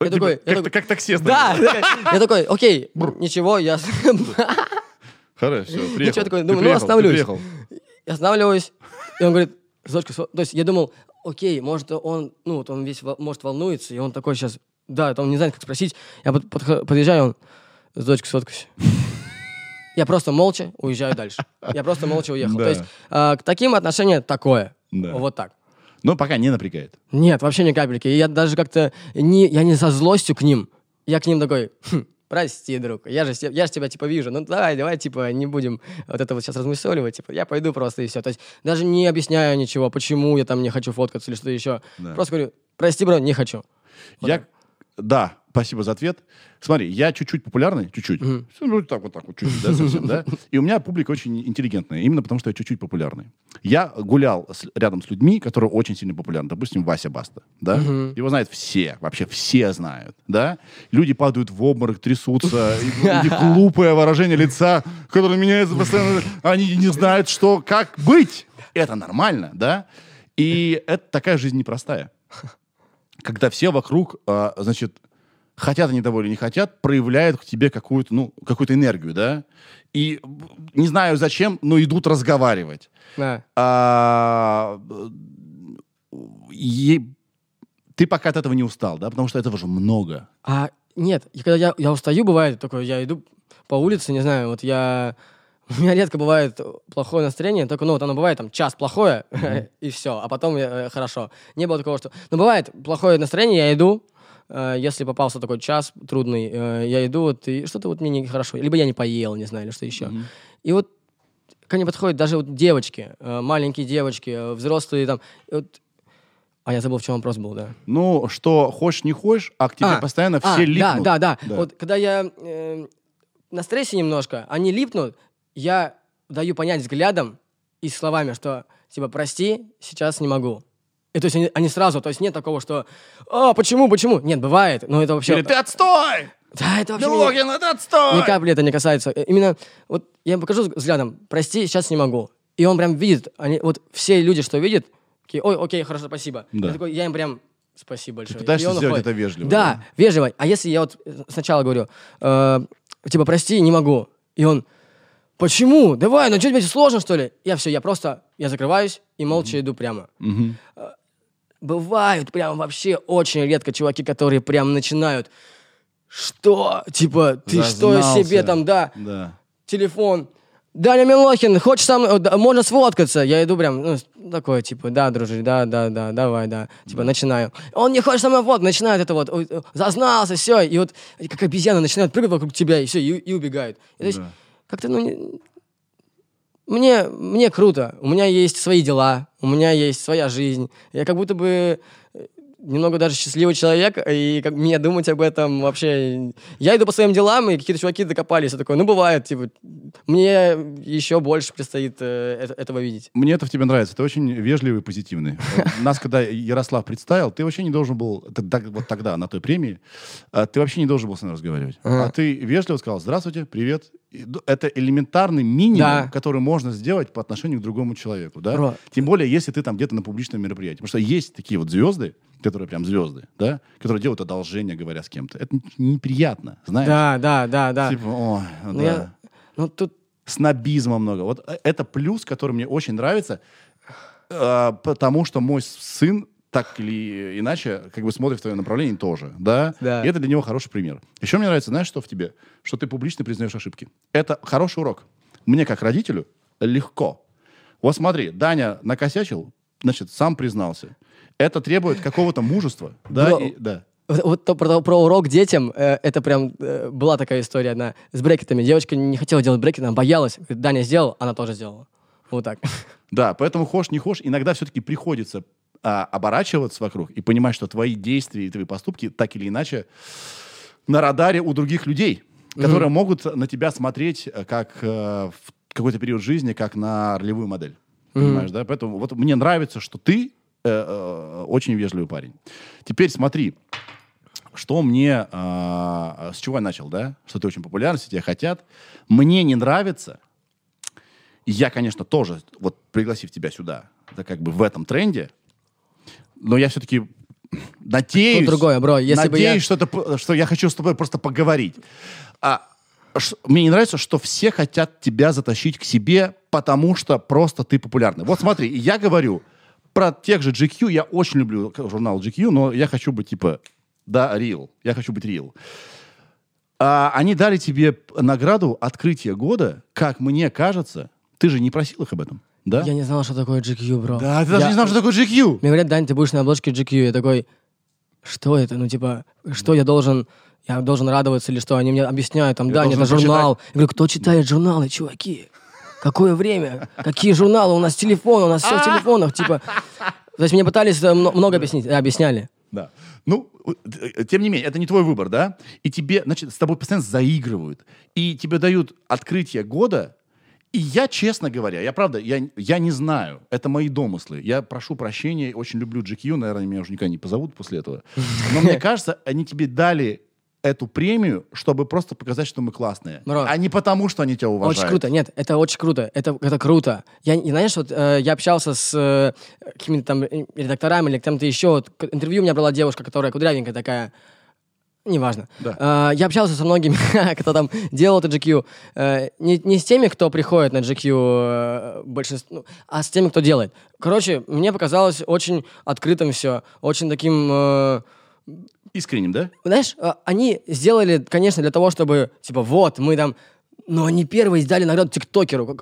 Я Типа, такой- я как, такой- как таксист. Да, *laughs* я такой, окей, ничего, я Хорошо, приехал. Ничего, такой, думаю, ну, остановлюсь. Я останавливаюсь, и он говорит, Зочка, сфо-» то есть я думал, окей, может он, ну вот он весь, может волнуется, и он такой сейчас, да, он не знает, как спросить. Я под- подъезжаю, он, Зочка, сфоткайся. Я просто молча уезжаю дальше. Я просто молча уехал. Да. То есть а, к таким отношение такое. Да. Вот так. Но пока не напрягает. Нет, вообще ни капельки. И я даже как-то не, я не со злостью к ним. Я к ним такой, «Хм, прости, друг, я же, я же тебя типа вижу, ну давай, давай, типа, не будем вот это вот сейчас размусоливать, типа, я пойду просто и все. То есть даже не объясняю ничего, почему я там не хочу фоткаться или что еще. Да. Просто говорю, прости, бро, не хочу. Вот я, так. Да, спасибо за ответ. Смотри, я чуть-чуть популярный, чуть-чуть. Ну, так вот так вот, чуть-чуть, да, совсем, да. И у меня публика очень интеллигентная, именно потому что я чуть-чуть популярный. Я гулял с- рядом с людьми, которые очень сильно популярны. Допустим, Вася Баста, да. Его знают все, вообще все знают, да. Люди падают в обморок, трясутся, *laughs* глупое выражение лица, которое меняется постоянно. Они не знают, что, как быть. Это нормально, да. И это такая жизнь непростая когда все вокруг, а, значит, хотят они того или не хотят, проявляют к тебе какую-то, ну, какую-то энергию, да, и не знаю зачем, но идут разговаривать. Да. А, и ты пока от этого не устал, да, потому что этого же много. А нет, когда я, я устаю, бывает такое, я иду по улице, не знаю, вот я... *laughs* У меня редко бывает плохое настроение, только, ну, вот оно бывает, там, час плохое, *laughs* и все, а потом э, хорошо. Не было такого, что... Ну, бывает плохое настроение, я иду, э, если попался такой час трудный, э, я иду, вот, и что-то вот мне нехорошо, либо я не поел, не знаю, или что еще. И вот ко мне подходят даже вот девочки, э, маленькие девочки, э, взрослые там, вот... А я забыл, в чем вопрос был, да. Ну, что хочешь, не хочешь, а к тебе А, постоянно а, все липнут. Да, да, да. Да. Вот когда я э, на стрессе немножко, они липнут, я даю понять взглядом и словами, что типа прости, сейчас не могу. И то есть они, они сразу, то есть нет такого, что а почему, почему? Нет, бывает, но это вообще. Или ты отстой! Да, это вообще. меня- Логин, это отстой! ни капли это не касается. Именно вот я им покажу взглядом, прости, сейчас не могу. И он прям видит, они, вот все люди, что видят, такие, ой, окей, хорошо, спасибо. Да. Я, такой, я им прям спасибо большое. пытаешься И он сделать уходит. это вежливо, Да, да? вежливо. А если я вот сначала говорю, э, типа, прости, не могу. И он, почему? Давай, ну что тебе сложно, что ли? Я все, я просто, я закрываюсь и молча иду прямо. Мгм. бывают прям вообще очень редко чуваки, которые прям начинают, что, типа, ты что Зазнался. себе там, да, Да. телефон. Даня Милохин, хочешь со мной, да, можно сфоткаться? Я иду прям, ну, такой, типа, да, дружи, да, да, да, давай, да. Типа, начинаю. Он не хочет со мной фоткать, начинает это вот, зазнался, все, и вот, как обезьяна начинает прыгать вокруг тебя, и все, и, и убегает. И то есть, Да. Как-то, ну, не- мне, мне круто. У меня есть свои дела, у меня есть своя жизнь. Я как будто бы немного даже счастливый человек, и как мне думать об этом вообще... Я иду по своим делам, и какие-то чуваки докопались. Я такой, ну, бывает, типа, мне еще больше предстоит э, это- этого видеть. Мне это в тебе нравится. Ты очень вежливый и позитивный. *laughs* Нас, когда Ярослав представил, ты вообще не должен был, вот тогда, на той премии, а, ты вообще не должен был с нами разговаривать. А ты вежливо сказал, здравствуйте, привет. Это элементарный минимум, который можно сделать по отношению к другому человеку. Да? Тем более, если ты там где-то на публичном мероприятии. Потому что есть такие вот звезды, которые прям звезды, да, которые делают одолжение, говоря с кем-то. Это неприятно, знаешь? Да, да, да, да. Типа, ой, Ну, да я- ну, тут снобизма много. Вот э, это плюс, который мне очень нравится, э, потому что мой сын так или иначе как бы смотрит в твое направление тоже, да? Да. И это для него хороший пример. Еще мне нравится, знаешь, что в тебе? Что ты публично признаешь ошибки. Это хороший урок. Мне, как родителю, легко. Вот смотри, Даня накосячил, значит, сам признался. Это требует какого-то мужества, да? Бро, и- да. Вот, то про, про урок детям, э, это прям э, была такая история одна с брекетами. Девочка не хотела делать брекеты, она боялась. Говорит, Даня сделал, она тоже сделала. Вот так. *laughs* Да, поэтому хошь не хошь, иногда все-таки приходится а, оборачиваться вокруг и понимать, что твои действия и твои поступки так или иначе на радаре у других людей, которые могут на тебя смотреть э, как э, в какой-то период жизни, как на ролевую модель. Понимаешь, да? Поэтому вот мне нравится, что ты очень вежливый парень. Теперь смотри, что мне... а, с чего я начал, да? Что ты очень популярен, все тебя хотят. Мне не нравится, я, конечно, тоже, вот пригласив тебя сюда, да, как бы в этом тренде, но я все-таки надеюсь... Тут другое, бро. Если бы я- надеюсь, что, это, что я хочу с тобой просто поговорить. А, ш- мне не нравится, что все хотят тебя затащить к себе, потому что просто ты популярный. Вот смотри, я говорю про тех же GQ, я очень люблю журнал GQ, но я хочу быть типа, да, real. Я хочу быть real. А, они дали тебе награду открытия года, как мне кажется. Ты же не просил их об этом, да? Я не знал, что такое GQ, бро. Да, ты даже Я- не знал, что такое GQ. Мне говорят, Дань, ты будешь на обложке GQ. Я такой, что это? Ну, типа, что я должен... Я должен радоваться или что? Они мне объясняют, там, Я Дань, это журнал. Я говорю, кто читает журналы, чуваки? Какое время? Какие журналы? У нас телефон, у нас все в телефонах, типа... То есть мне пытались э, мно- много объяснить, э, объясняли. Да. Ну, э, тем не менее, это не твой выбор, да? И тебе, значит, с тобой постоянно заигрывают. И тебе дают открытие года. И я, честно говоря, я правда, я, я не знаю. Это мои домыслы. Я прошу прощения, очень люблю GQ, наверное, меня уже никогда не позовут после этого. Но мне *laughs* кажется, они тебе дали эту премию, чтобы просто показать, что мы классные. Бро. А не потому, что они тебя уважают. Очень круто. Нет, это очень круто. Это, это круто. Я, и знаешь, вот э, я общался с э, какими-то там э, редакторами или кем-то еще. Вот, интервью у меня брала девушка, которая кудрявенькая такая. Неважно. Да. Э, я общался со многими, *laughs* кто там делал это GQ. Э, не, не с теми, кто приходит на GQ, э, большинство, ну, а с теми, кто делает. Короче, мне показалось очень открытым все. Очень таким... э, Искренним, да? знаешь, а, они сделали, конечно, для того, чтобы, типа, вот, мы там... Но они первые сдали награду тиктокеру,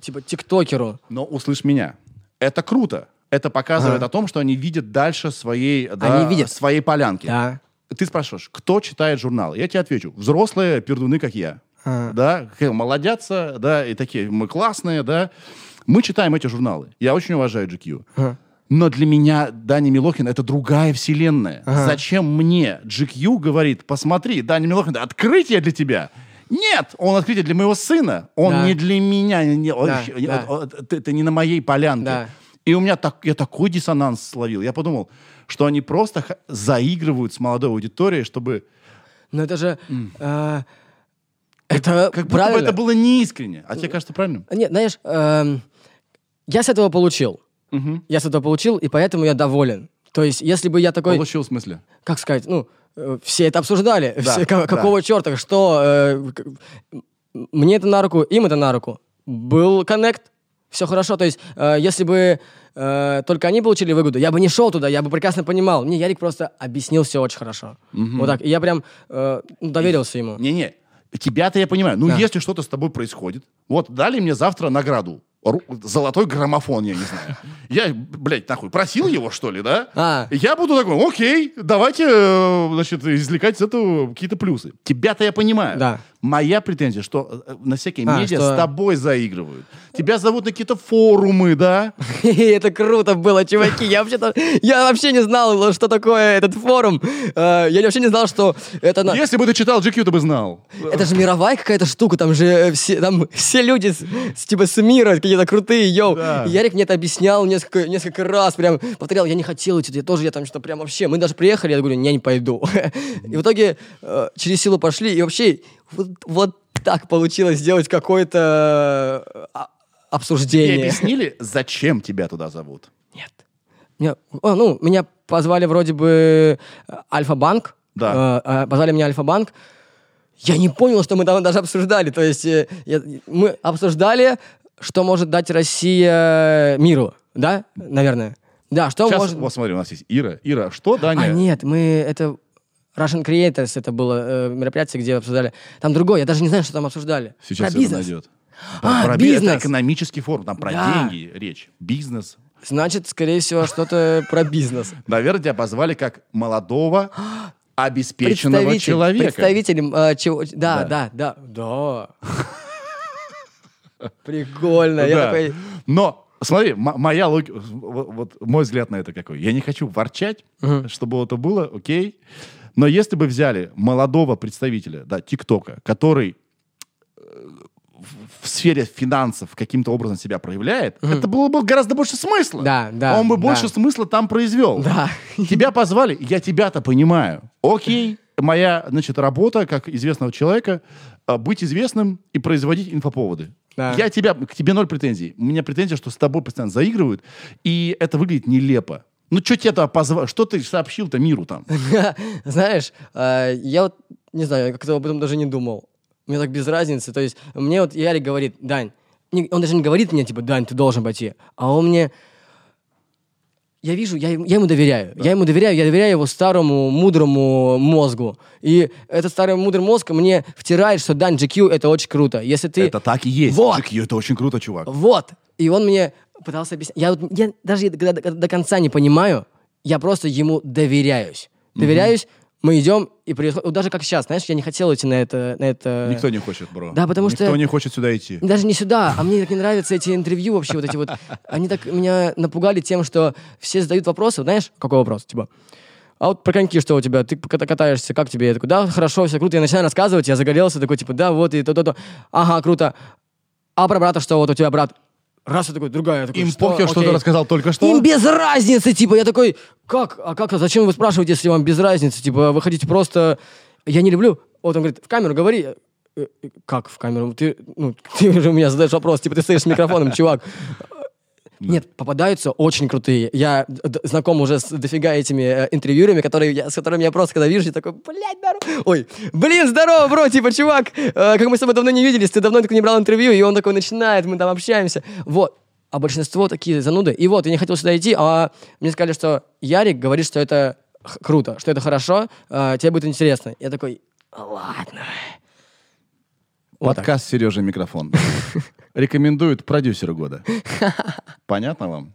типа, тиктокеру. Но услышь меня. Это круто. Это показывает Ага. о том, что они видят дальше своей, да, Они видят. своей полянки. Да. Ты спрашиваешь, кто читает журнал? Я тебе отвечу. Взрослые пердуны, как я. Ага. Да, молодятся, да, и такие, мы классные, да. Мы читаем эти журналы. Я очень уважаю GQ. Ага. Но для меня Даня Милохин это другая вселенная. Ага. Зачем мне GQ говорит, посмотри, Даня Милохин, это открытие для тебя? Нет, он открытие для моего сына. Он Да. не для меня. не- он Да, еще- да. он- это, это не на моей полянке. Да. И у меня так, я такой диссонанс словил. Я подумал, что они просто заигрывают с молодой аудиторией, чтобы Но это же... э, это как будто бы правильно. это было неискренне. А тебе кажется правильным? Нет, знаешь, эм, я с этого получил. Мгм. Я с этого получил, и поэтому я доволен. То есть, если бы я такой... Получил в смысле. как сказать, ну, э, все это обсуждали. Да, Все, ка- да. Какого черта, что... э, мне это на руку, им это на руку. Был коннект, Все хорошо. То есть, э, если бы э, только они получили выгоду, я бы не шел туда, я бы прекрасно понимал. Мне Ярик просто объяснил все очень хорошо. Вот так. И я прям э, ну, доверился ему. Не-не, тебя-то я понимаю. Ну, Да. если что-то с тобой происходит, вот дали мне завтра награду. Золотой граммофон, я не знаю. Я, блядь, нахуй, просил его, что ли, да? А. Я буду такой, окей, давайте, э, значит, извлекать из этого какие-то плюсы. Тебя-то я понимаю. Да. Моя претензия, что э, на всякие А, медиа что- с тобой заигрывают. Тебя зовут на какие-то форумы, да? *laughs* Это круто было, чуваки. Я вообще-то, я вообще не знал, что такое этот форум. Э, Я вообще не знал, что это... на- Если бы ты читал GQ, ты бы знал. Это же мировая какая-то штука, там же э, все, там все люди с, типа с мира какие-то крутые, йоу. Ярик мне это объяснял несколько, несколько раз, прям повторял, я не хотел идти, я тоже, я там что-то прям вообще, мы даже приехали, я говорю, я не пойду. *laughs* И в итоге э, через силу пошли, и вообще вот, вот так получилось сделать какое-то а- Тебе обсуждение. объяснили, зачем тебя туда зовут? Нет. Меня, о, ну, меня позвали вроде бы э, Альфа-банк. Да. Э, э, позвали меня Альфа-банк. Я не понял, что мы там даже обсуждали. То есть э, я- мы обсуждали, что может дать Россия миру. Да, наверное? Да, что Сейчас, может... вот смотри, у нас есть Ира. Ира, что, Даня? А, нет, мы... Это Russian Creators, это было э, мероприятие, где обсуждали. Там другое, я даже не знаю, что там обсуждали. Сейчас Про бизнес. найдет. А, про би- бизнес. Это экономический форум, там про Да. деньги речь. Бизнес. Значит, скорее всего, что-то про бизнес. Наверное, тебя позвали как молодого, обеспеченного человека. Представитель, э, чего, да, Да. да, да. Прикольно. Я такой, Но смотри, моя логика, вот, вот мой взгляд на это какой. Я не хочу ворчать, чтобы это было, окей. Но если бы взяли молодого представителя, да, ТикТока, который э, в- сфере финансов каким-то образом себя проявляет, это было бы гораздо больше смысла. Да, да, Он бы да. больше смысла там произвел. Да. Тебя позвали, я тебя-то понимаю. Окей, моя, значит, работа, как известного человека, э, быть известным и производить инфоповоды. Да. Я тебя, к тебе ноль претензий. У меня претензия, что с тобой постоянно заигрывают, и это выглядит нелепо. Ну, что тебя позвали? Что ты сообщил-то миру там? *laughs* знаешь, э, я вот, не знаю, я как-то об этом даже не думал. Мне так без разницы. То есть мне вот Ярик говорит, Дань, он даже не говорит мне, типа, Дань, ты должен пойти, а он мне... Я вижу, я, ему- я ему доверяю. Я ему доверяю, я доверяю его старому, мудрому мозгу. И этот старый мудрый мозг мне втирает, что Дань, GQ это очень круто. Если ты... Это так и есть. Вот. GQ, это очень круто, чувак. Вот. И он мне пытался объяснить. Я, вот, я даже когда до, до конца не понимаю, я просто ему доверяюсь. Доверяюсь, мы идем, и происходит... вот Даже как сейчас, знаешь, я не хотел идти на это... На это... Никто не хочет, бро. Да, потому Никто что- не хочет сюда идти. Даже не сюда, а мне так не нравятся эти интервью вообще, вот эти вот. Они так меня напугали тем, что все задают вопросы. Знаешь, какой вопрос? Типа, а вот про коньки что у тебя? Ты ката- катаешься, как тебе? Я такой, да, хорошо, все круто. Я начинаю рассказывать, я загорелся, такой, типа, да, вот, и то-то-то. Ага, круто. А про брата что? Вот у тебя брат. Раз, я такой, другая. Я такой, Им похер, что Окей. ты рассказал только что. Им без разницы, типа, я такой, как, а как, а зачем вы спрашиваете, если вам без разницы, типа, вы хотите просто, я не люблю, вот он говорит, в камеру говори, Э, э, как в камеру, ты, ну, *laughs* ты же у меня задаешь вопрос, типа, ты стоишь с микрофоном, чувак. Нет, попадаются очень крутые. Я знаком уже с дофига этими э, интервьюерами, которые я, с которыми я просто когда вижу, я такой, блядь, здорово. Ой, блин, здорово, бро, типа, чувак, э, как мы с тобой давно не виделись, ты давно такой не брал интервью, и он такой начинает, мы там общаемся. Вот. А большинство такие зануды. И вот, я не хотел сюда идти, а мне сказали, что Ярик говорит, что это круто, что это хорошо, э, тебе будет интересно. Я такой, ладно. Вот так. Подкаст Сережа Микрофон. Рекомендуют продюсеру года. *laughs* Понятно вам?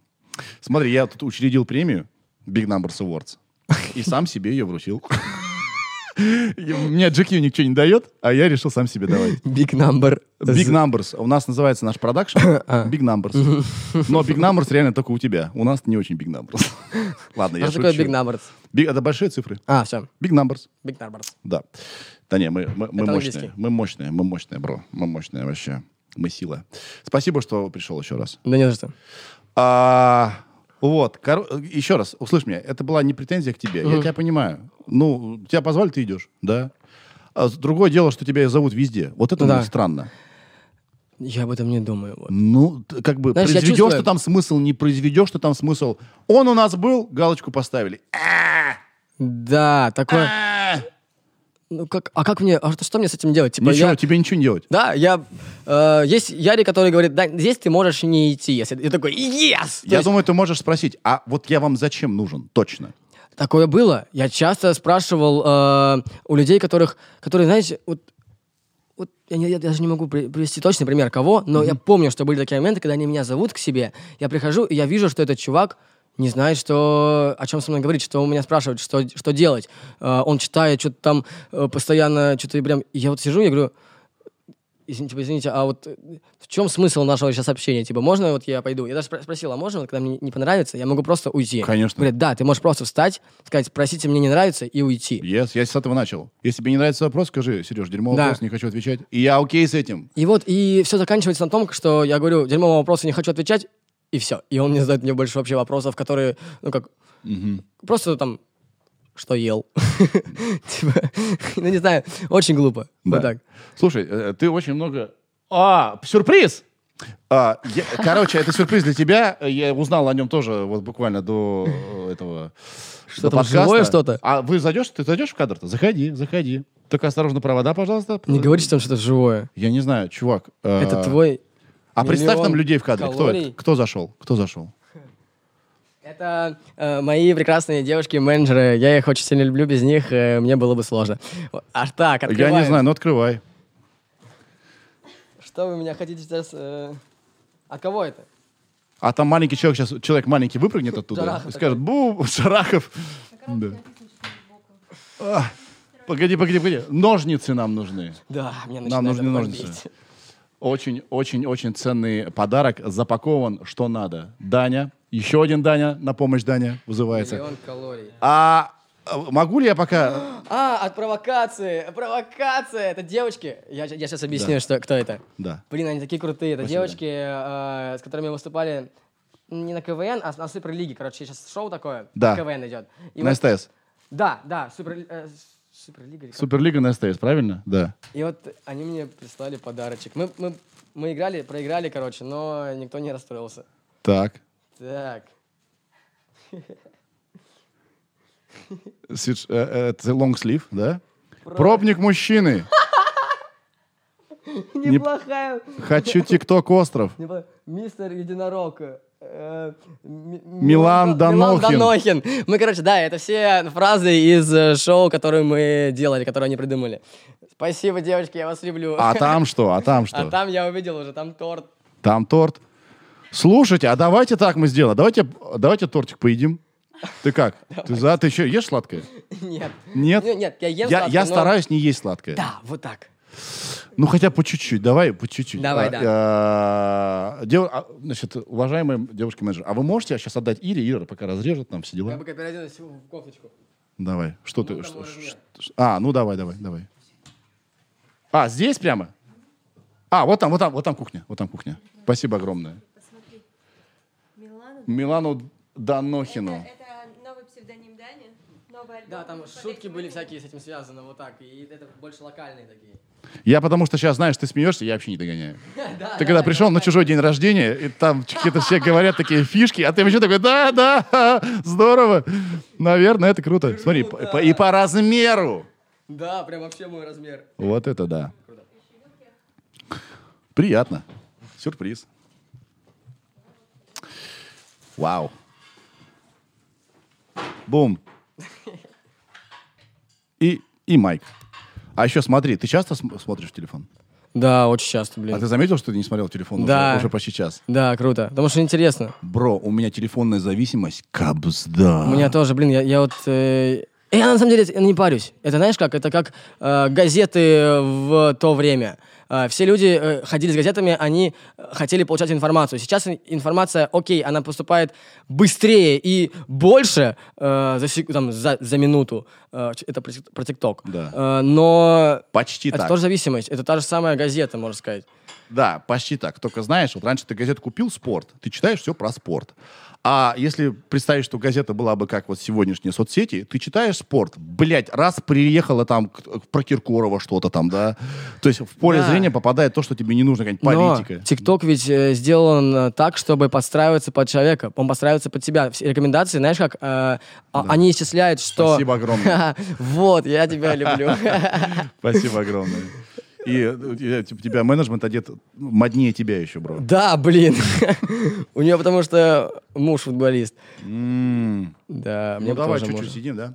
Смотри, я тут учредил премию Big Numbers Awards. И сам себе ее вручил. *laughs* Мне GQ ничего не дает, а я решил сам себе давать. Big number. Big Numbers. У нас называется наш продакшн *coughs* Big Numbers. *laughs* Но Big Numbers реально только у тебя. У нас не очень Big Numbers. Ладно, я А что такое шучу. big numbers? Это большие цифры. А, все. Big Numbers. Big numbers. Да. Да не, мы, мы, мы мощные. английский. Мы мощные, мы мощные, бро. Мы мощные вообще. Мы сила. Спасибо, что пришел еще раз. Да не за что. А, вот, коро- еще раз, услышь меня, это была не претензия к тебе, я тебя понимаю. Ну, тебя позвали, ты идешь, да. А другое дело, что тебя зовут везде. Вот это да. странно. Я об этом не думаю. Вот. Ну, как бы Знаешь, произведешь чувствую- ты там смысл, не произведешь ты там смысл. Он у нас был, галочку поставили. А, Да, такое. Ну как, а как мне, а что, что мне с этим делать? Типа, Ничего, я- тебе ничего не делать. Да, я... э, есть Яри, который говорит, да, здесь ты можешь не идти. Если, я такой, yes! То Я есть думаю, ты можешь спросить, а вот я вам зачем нужен? Точно. Такое было. Я часто спрашивал э, у людей, которых, которые, знаете, вот, вот я, не- я даже не могу при- привести точный пример кого, но я помню, что были такие моменты, когда они меня зовут к себе, я прихожу, и я вижу, что этот чувак не знает, что, о чем со мной говорить, что у меня спрашивают, что, что делать. Э, он читает что-то там э, постоянно, что-то прям... И я вот сижу, я говорю, извините, типа, извините, а вот э, в чем смысл нашего сейчас общения? Типа, можно вот я пойду? Я даже спро- спросил, а можно, вот, когда мне не понравится, я могу просто уйти? Конечно. Говорят, да, ты можешь просто встать, сказать, простите, мне не нравится, и уйти. Yes, я с этого начал. Если тебе не нравится вопрос, скажи, Сереж, дерьмовый Да. вопрос, не хочу отвечать. И я окей с этим. И вот, и все заканчивается на том, что я говорю, дерьмового вопроса не хочу отвечать, и все. И он не задает мне больше вообще вопросов, которые, ну как, просто там, что ел. *laughs* Типа, ну не знаю, очень глупо. Да. Вот так. Слушай, э, ты очень много... А, сюрприз! А, я- короче, это сюрприз для тебя. Я узнал о нем тоже вот буквально до э, этого Что до подкаста. живое что-то? А вы зайдешь? Ты зайдешь в кадр-то? Заходи, заходи. Только осторожно провода, пожалуйста. Не говори, что там что-то живое. Я не знаю, чувак. э, Это твой... А представь нам людей в кадре. Кто, калорий. это? Кто зашел? Кто зашел? Это э, мои прекрасные девушки-менеджеры. Я их очень сильно люблю, без них э, мне было бы сложно. Аж так, Я открываем. не знаю, но открывай. Что вы меня хотите сейчас... э, От кого это? А там маленький человек сейчас, человек маленький выпрыгнет *laughs* оттуда Шарахов и скажет, бу, Шарахов. Да. А, Погоди, погоди, погоди. Ножницы нам нужны. Да, мне Нам нужны ножницы. бомбить. Очень, очень, очень ценный подарок. Запакован, что надо. Даня. Еще один Даня. На помощь Даня вызывается. Миллион калорий. А а, могу ли я пока... А, от провокации! Провокация! Это девочки. Я, я сейчас объясню, Да. что, кто это. Да. Блин, они такие крутые. Это Спасибо. девочки, э, с которыми выступали не на КВН, а на Суперлиге. Короче, сейчас шоу такое. Да. КВН идет. И На вот- СТС. Да, да, Супер, э, Суперлига. Суперлига на СТС, правильно? Да. И вот они мне прислали подарочек. Мы, мы, мы играли, проиграли, короче, но никто не расстроился. Так. Так. Э, э, Это лонгслив, да? Пробник мужчины. *laughs* Неплохая. Хочу ТикТок остров. Мистер Единорог. Ми- Милан Данохин. Данохин. Мы, короче, да, это все фразы из э, шоу, которые мы делали, которые они придумали. Спасибо, девочки, я вас люблю. А там что? А там *laughs* А что? там я увидел уже, там торт. Там торт. Слушайте, а давайте так мы сделаем. Давайте, давайте тортик поедим. Ты как? *laughs* Ты за? Ты еще ешь сладкое? Нет. Нет? Не- Нет, я ем Я, сладкое, я но- стараюсь не есть сладкое. Да, вот так. Ну, хотя по чуть-чуть. Давай по чуть-чуть. Давай, А, да. а, дев- а, Значит, уважаемые девушки-менеджеры, а вы можете сейчас отдать Ире? Ира пока разрежет нам все Я дела. бы переоделась в кофточку. Давай. Что ты? там что- ш- а, ну давай, давай, давай. А, здесь прямо? А, вот там, вот там, вот там кухня. Вот там кухня. Спасибо огромное. Милану. Милану Данохину. Это, это? Новый альбом. Да, там Посмотрите шутки были всякие с этим связаны, вот так. И это больше локальные такие. Я потому что сейчас, знаешь, ты смеешься, я вообще не догоняю. *laughs* Ты когда пришел на чужой день рождения, и там какие-то все говорят такие фишки, а ты еще такой, да, да, здорово. Наверное, это круто. Смотри, и по размеру. Да, прям вообще мой размер. Вот это да. Приятно. Сюрприз. Вау. Бум. И, и майк. А еще смотри, ты часто см- смотришь телефон? Да, очень часто, А блин. ты заметил, что ты не смотрел телефон уже- Да. уже, почти час? Да, круто. Потому что интересно. Бро, у меня телефонная зависимость кабзда. У меня тоже, блин, я, я вот... э, Я на самом деле не парюсь. Это знаешь как? Это как э, газеты в то время. Э, все люди э, ходили с газетами, они э, хотели получать информацию. Сейчас ин- информация, окей, она поступает быстрее и больше э, за, сек- там, за, за минуту. Э, это про, тик- про ТикТок. Да. Э, но Почти это так. тоже зависимость. Это та же самая газета, можно сказать. Да, почти так. Только знаешь, вот раньше ты газету купил «Спорт», ты читаешь все про спорт. А если представить, что газета была бы как вот сегодняшние соцсети, ты читаешь спорт, блядь, раз приехала там к- про Киркорова что-то там, да, то есть в поле Да, зрения попадает то, что тебе не нужно, какая-нибудь политика. ТикТок ведь э, сделан э, так, чтобы подстраиваться под человека. Он подстраивается под тебя. Все рекомендации, знаешь, как э, а- они исчисляют, что... Спасибо огромное. *laughs* Вот, я тебя люблю. *laughs* Спасибо огромное. И э, типа, тебя менеджмент одет моднее тебя еще, бро. Да, блин. *laughs* У нее потому что муж футболист. Да, Ну давай чуть-чуть сидим, да?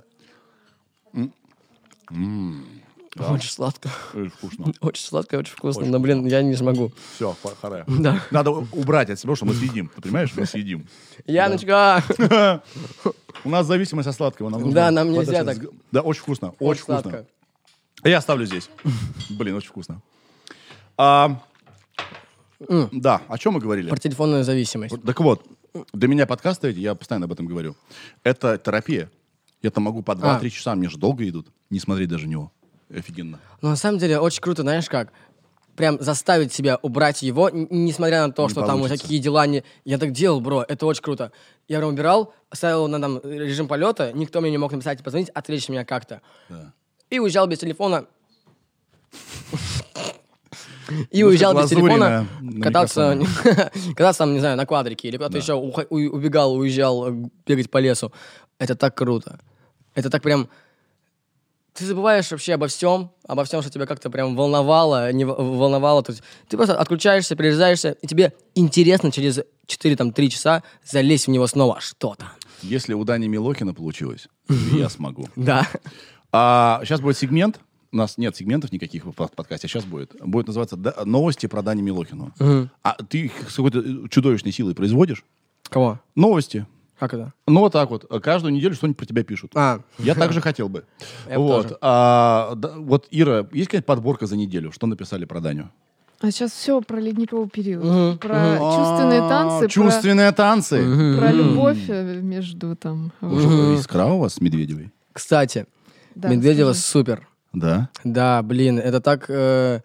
Очень сладко. Ой, *laughs* Вкусно. Очень сладко, очень вкусно. Но, блин, я не смогу. Все, хара. *laughs* Да. Надо убрать от себя, что мы съедим. Ты понимаешь, мы съедим. Яночка! У нас зависимость от сладкого. Да, нам нельзя так. Да, очень вкусно. Очень вкусно. Я оставлю здесь. *laughs* Блин, очень вкусно. А, Да, о чем мы говорили? Про телефонную зависимость. Так вот, для меня подкасты эти, я постоянно об этом говорю, это терапия. Я там могу по 2-3 А. часа, мне же долго идут, не смотреть даже на него. Офигенно. Но на самом деле очень круто, знаешь как? Прям заставить себя убрать его, несмотря на то, Не что там получится. такие дела не... Я так делал, бро, это очень круто. Я прям убирал, ставил на там режим полета, никто мне не мог написать и позвонить, отвлечь меня как-то. Да. И уезжал без телефона. *laughs* И Ну, уезжал без телефона, кататься, *laughs* кататься там, не знаю, на квадрике или куда-то еще убегал, уезжал э, бегать по лесу. Это так круто. Это так прям... Ты забываешь вообще обо всем, обо всем, что тебя как-то прям волновало, не волновало. То есть ты просто отключаешься, перерезаешься, и тебе интересно через 4-3 часа залезть в него снова что-то. Если у Дани Милохина получилось, *laughs* я смогу. Да. А сейчас будет сегмент. У нас нет сегментов никаких в под- подкасте. Сейчас будет. Будет называться «Да- «Новости про Дани Милохину». А ты их с какой-то э, чудовищной силой производишь? Кого? Новости. Как это? Ну, вот так вот. Каждую неделю что-нибудь про тебя пишут. А, Я также хотел бы. *laughs* Я Вот. тоже. А, да, вот, Ира, есть какая-то подборка за неделю? Что написали про Даню? А сейчас все про ледниковый период. Мгм. Про чувственные танцы, А, Чувственные танцы. про, про любовь э, между там... Что, Искра у вас с Медведевой? кстати, Да, Медведева скажи. супер. Да? Да, блин, это так... э,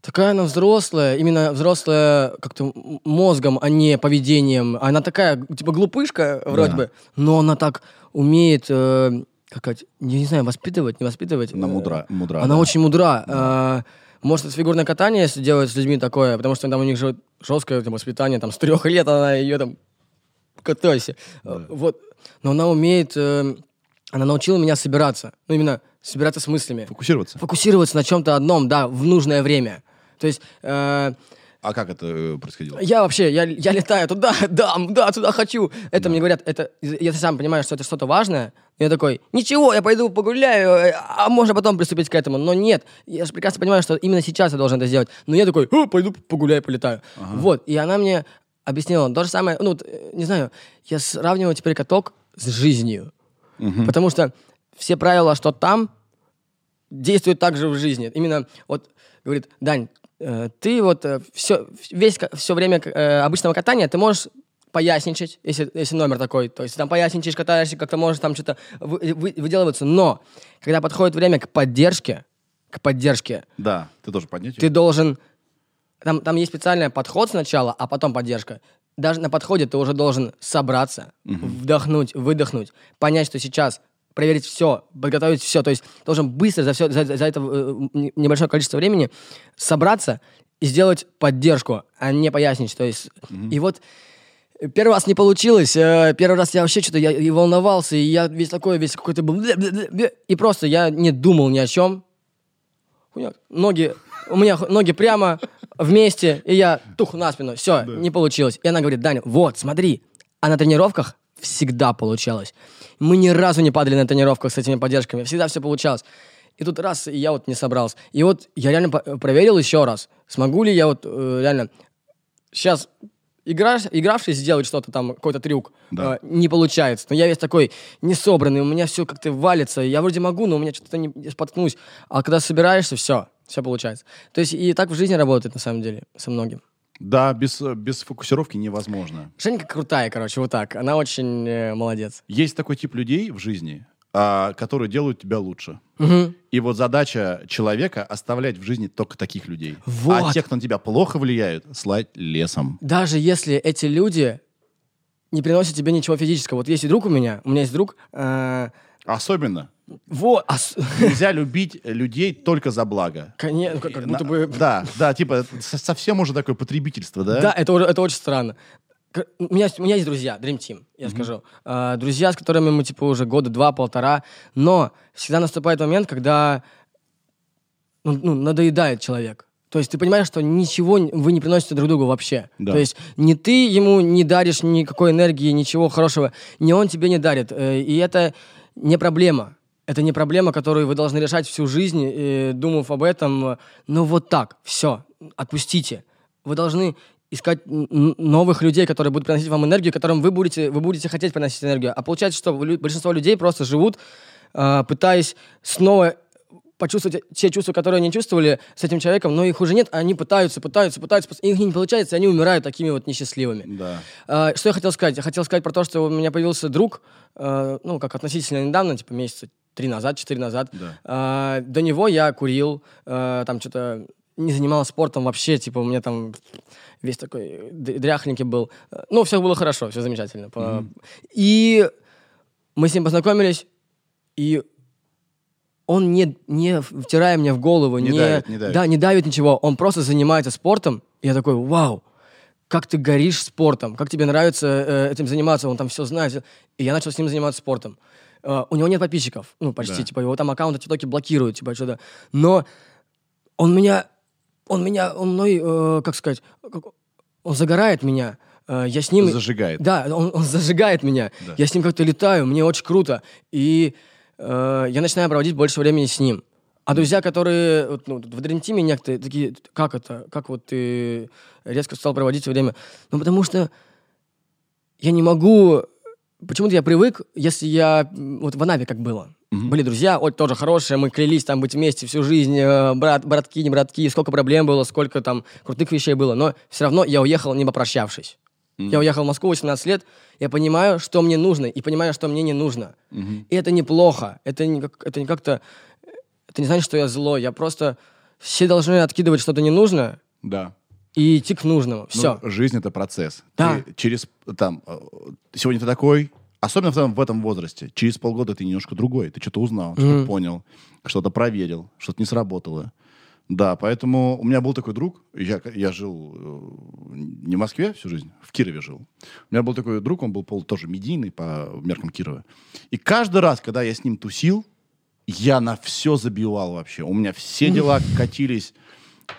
такая она взрослая, именно взрослая как-то мозгом, а не поведением. Она такая, типа, глупышка вроде Да. бы, но она так умеет, э, как я не знаю, воспитывать, не воспитывать. Она э, мудра. мудра Она да. очень мудра. А, Может, это фигурное катание, если делать с людьми такое, потому что там у них же жесткое там, воспитание, там, с трех лет она ее там катайся. А, Вот. Но она умеет, э, она научила меня собираться. Ну, именно собираться с мыслями. Фокусироваться. Фокусироваться на чем-то одном, да, в нужное время. То есть э, А как это э, происходило? я вообще, я, я летаю туда, *laughs* да, да, туда хочу. Это мне говорят, это, я сам понимаю, что это что-то важное. Я такой, ничего, я пойду погуляю, э, а можно потом приступить к этому. Но нет, я же прекрасно понимаю, что именно сейчас я должен это сделать. Но я такой, «О, пойду погуляю, полетаю. Вот, и она мне объяснила то же самое, ну, не знаю, я сравниваю теперь каток с жизнью. Потому что все правила, что там, действуют также в жизни. Именно вот говорит, Дань, э, ты вот все, весь, все время э, обычного катания ты можешь поясничать, если, если номер такой. То есть там поясничаешь, катаешься, как-то можешь там что-то вы- вы- выделываться. Но когда подходит время к поддержке, к поддержке, Да, ты тоже поднять ты должен... Там, там есть специальный подход сначала, а потом поддержка. Даже на подходе ты уже должен собраться, вдохнуть, выдохнуть, понять, что сейчас проверить все, подготовить все. То есть должен быстро за, все, за, за это э, небольшое количество времени собраться и сделать поддержку, а не пояснить. То есть, и вот э, Первый раз не получилось. э, Первый раз я вообще что-то я и волновался, и я весь такой, весь какой-то был. И просто я не думал ни о чем. Хуйня. Ноги, у меня ноги прямо вместе, и я тух на спину. Все, не получилось. И она говорит, Даня, вот, смотри. А на тренировках всегда получалось. Мы ни разу не падали на тренировках с этими поддержками. Всегда все получалось. И тут раз, и я вот не собрался. И вот я реально проверил еще раз, смогу ли я вот э, реально сейчас играш, игравший сделать что-то там, какой-то трюк, Да. э, не получается. Но я весь такой несобранный, у меня все как-то валится. Я вроде могу, но у меня что-то не споткнусь. А когда собираешься, все, все получается. То есть и так в жизни работает на самом деле со многим. Да, без, без фокусировки невозможно. Женька крутая, короче, вот так. Она очень э, молодец. Есть такой тип людей в жизни, которые делают тебя лучше. Мгм. И вот задача человека оставлять в жизни только таких людей. Вот. А те, кто на тебя плохо влияют, слать лесом. Даже если эти люди не приносят тебе ничего физического. Вот есть друг у меня, у меня есть друг, э, Особенно. Вот. а с- *laughs* Нельзя любить людей только за благо. Конечно, как, как будто бы... Да, да, типа со- совсем уже такое потребительство, да? Да, это, это очень странно. У меня, у меня есть друзья, Dream Team, я скажу. А, друзья, с которыми мы, типа, уже года два-полтора. Но всегда наступает момент, когда ну, ну, надоедает человек. То есть ты понимаешь, что ничего вы не приносите друг другу вообще. Да. То есть ни ты ему не даришь никакой энергии, ничего хорошего, ни он тебе не дарит. Э, И это не проблема. Это не проблема, которую вы должны решать всю жизнь, э, думав об этом. э, Ну вот так, все, отпустите. Вы должны искать новых людей, которые будут приносить вам энергию, которым вы будете, вы будете хотеть приносить энергию. А получается, что большинство людей просто живут, э, пытаясь снова почувствовать те чувства, которые они чувствовали с этим человеком, но их уже нет, а они пытаются, пытаются, пытаются, и у них не получается, и они умирают такими вот несчастливыми. Да. А, Что я хотел сказать? Я хотел сказать про то, что у меня появился друг, э, ну, как относительно недавно, типа месяца три назад, четыре назад. Да. А, До него я курил, э, там что-то не занимался спортом вообще, типа у меня там весь такой дряхленький был. Ну, все было хорошо, все замечательно. По- И мы с ним познакомились, и он не, не втирая мне в голову, Не давит, не давит. да, не давит ничего, он просто занимается спортом. И я такой, вау, как ты горишь спортом, как тебе нравится э, этим заниматься, он там все знает. И я начал с ним заниматься спортом. Э, у него нет подписчиков, ну, почти, Да. типа, его там аккаунты в ТикТоке блокируют, типа, что-то. Но он меня, он меня, он мной, э, как сказать, он загорает меня. Э, я с ним... Зажигает. Да, он, он зажигает меня. Да. Я с ним как-то летаю, мне очень круто. И э, я начинаю проводить больше времени с ним. А друзья, которые ну, в Дрентиме некоторые такие, как это, как вот ты резко стал проводить время? Ну, потому что я не могу... Почему-то я привык, если я... Вот в Анапе как было. Были друзья, вот тоже хорошие, мы клялись там быть вместе всю жизнь, э, брат, братки, не братки, сколько проблем было, сколько там крутых вещей было, но все равно я уехал, не попрощавшись. Я уехал в Москву 18 лет, я понимаю, что мне нужно, и понимаю, что мне не нужно. И это неплохо, это не, как, это не как-то... Это не значит, что я злой, я просто... Все должны откидывать что-то ненужное Да. и идти к нужному. Ну, Все. жизнь это процесс. Да. Ты через там э, сегодня ты такой, особенно в, этом- в этом возрасте. Через полгода ты немножко другой. Ты что-то узнал, что-то понял, что-то проверил, что-то не сработало. Да, поэтому у меня был такой друг. Я, я жил э, не в Москве всю жизнь, в Кирове жил. У меня был такой друг, он был пол, тоже медийный по меркам Кирова. И каждый раз, когда я с ним тусил, я на все забивал вообще. У меня все *laughs* дела катились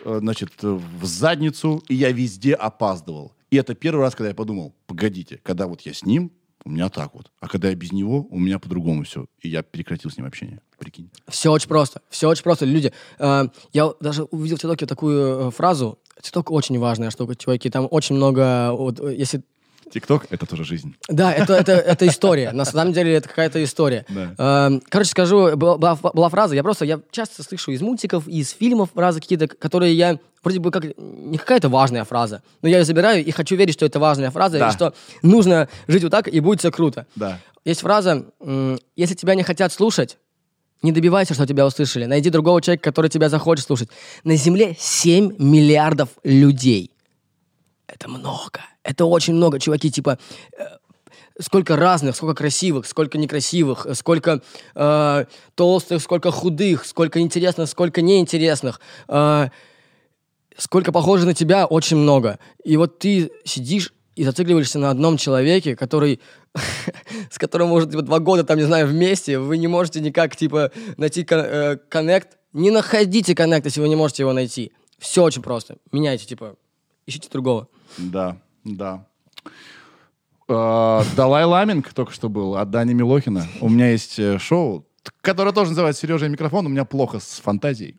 э, значит, в задницу, и я везде опаздывал. И это первый раз, когда я подумал, погодите, когда вот я с ним, у меня так вот. А когда я без него, у меня по-другому все. И я прекратил с ним общение. Прикинь. Все очень просто. Все очень просто. Люди, э, я даже увидел в ТикТоке такую э, фразу. ТикТок очень важная штука, чуваки. Там очень много, вот, э, если Тикток — это тоже жизнь. Да, это, это, это история. На самом деле это какая-то история. Да. Эм, Короче, скажу, была, была- фраза, я просто, я часто слышу из мультиков, из фильмов фразы какие-то, которые я, вроде бы как, не какая-то важная фраза, но я ее забираю и хочу верить, что это важная фраза, Да. и что нужно жить вот так, и будет все круто. Да. Есть фраза, если тебя не хотят слушать, не добивайся, что тебя услышали. Найди другого человека, который тебя захочет слушать. На Земле 7 миллиардов людей. Это много. Это очень много, чуваки. Типа, э, сколько разных, сколько красивых, сколько некрасивых, э, сколько э, толстых, сколько худых, сколько интересных, сколько неинтересных. Э, сколько похоже на тебя, очень много. И вот ты сидишь и зацикливаешься на одном человеке, который, *laughs* с которым, может, типа, два года, там, не знаю, вместе, вы не можете никак, типа, найти э, коннект. Не находите коннект, если вы не можете его найти. Все очень просто. Меняйте, типа, ищите другого. Да, да. Э, Далай Ламинг только что был от Дани Милохина. У меня есть э, шоу, которое тоже называется «Сережа и микрофон». У меня плохо с фантазией.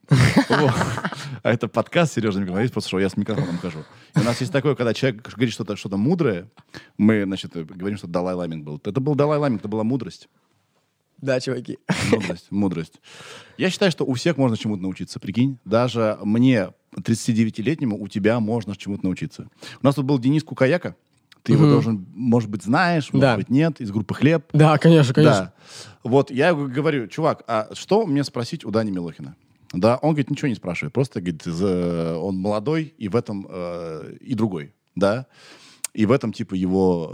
А это подкаст «Сережа и микрофон». Есть просто шоу, я с микрофоном хожу. У нас есть такое, когда человек говорит что-то что мудрое, мы, значит, говорим, что Далай Ламинг был. Это был Далай Ламинг, это была мудрость. Да, чуваки. Мудрость, мудрость. Я считаю, что у всех можно чему-то научиться, прикинь. Даже мне, 39-летнему, у тебя можно чему-то научиться. У нас тут был Денис Кукаяка. Ты его должен, может быть, знаешь, может Да. быть, нет, из группы «Хлеб». Да, конечно, конечно. Да. Вот я говорю, чувак, а что мне спросить у Дани Милохина? Да, он говорит, ничего не спрашивает, просто говорит, он молодой и в этом э, и другой, да. И в этом, типа, его,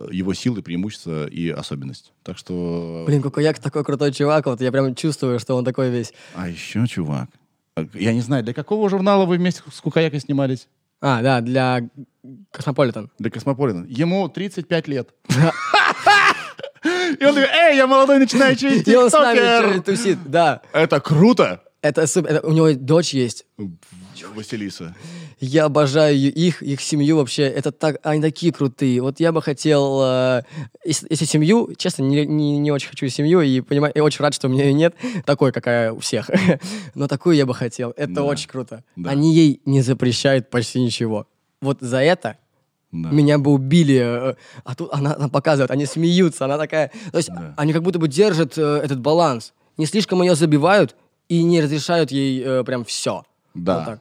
э, его силы, преимущества и особенность. Так что... Блин, Кукуяк такой крутой чувак, вот я прям чувствую, что он такой весь. А еще, чувак, э, я не знаю, для какого журнала вы вместе с Кукаякой снимались? А, да, для Космополитен. Для Космополитен. Ему 35 лет. *laughs* И он такой, эй, я молодой начинающий И он с нами тиктокер. тусит, да. Это круто. Это супер. это- у него дочь есть. Василиса. Я обожаю их, их семью вообще. Это так, они такие крутые. Вот я бы хотел, э, если, если семью, честно, не, не, не очень хочу семью и понимаю, и очень рад, что у меня ее нет такой, какая у всех. *laughs* Но такую я бы хотел. Это Да. очень круто. Да. Они ей не запрещают почти ничего. Вот за это Да. меня бы убили. э, А тут она, она показывает, они смеются, она такая... То есть Да. они как будто бы держат э, этот баланс. Не слишком ее забивают и не разрешают ей э, прям все. Да. Вот так.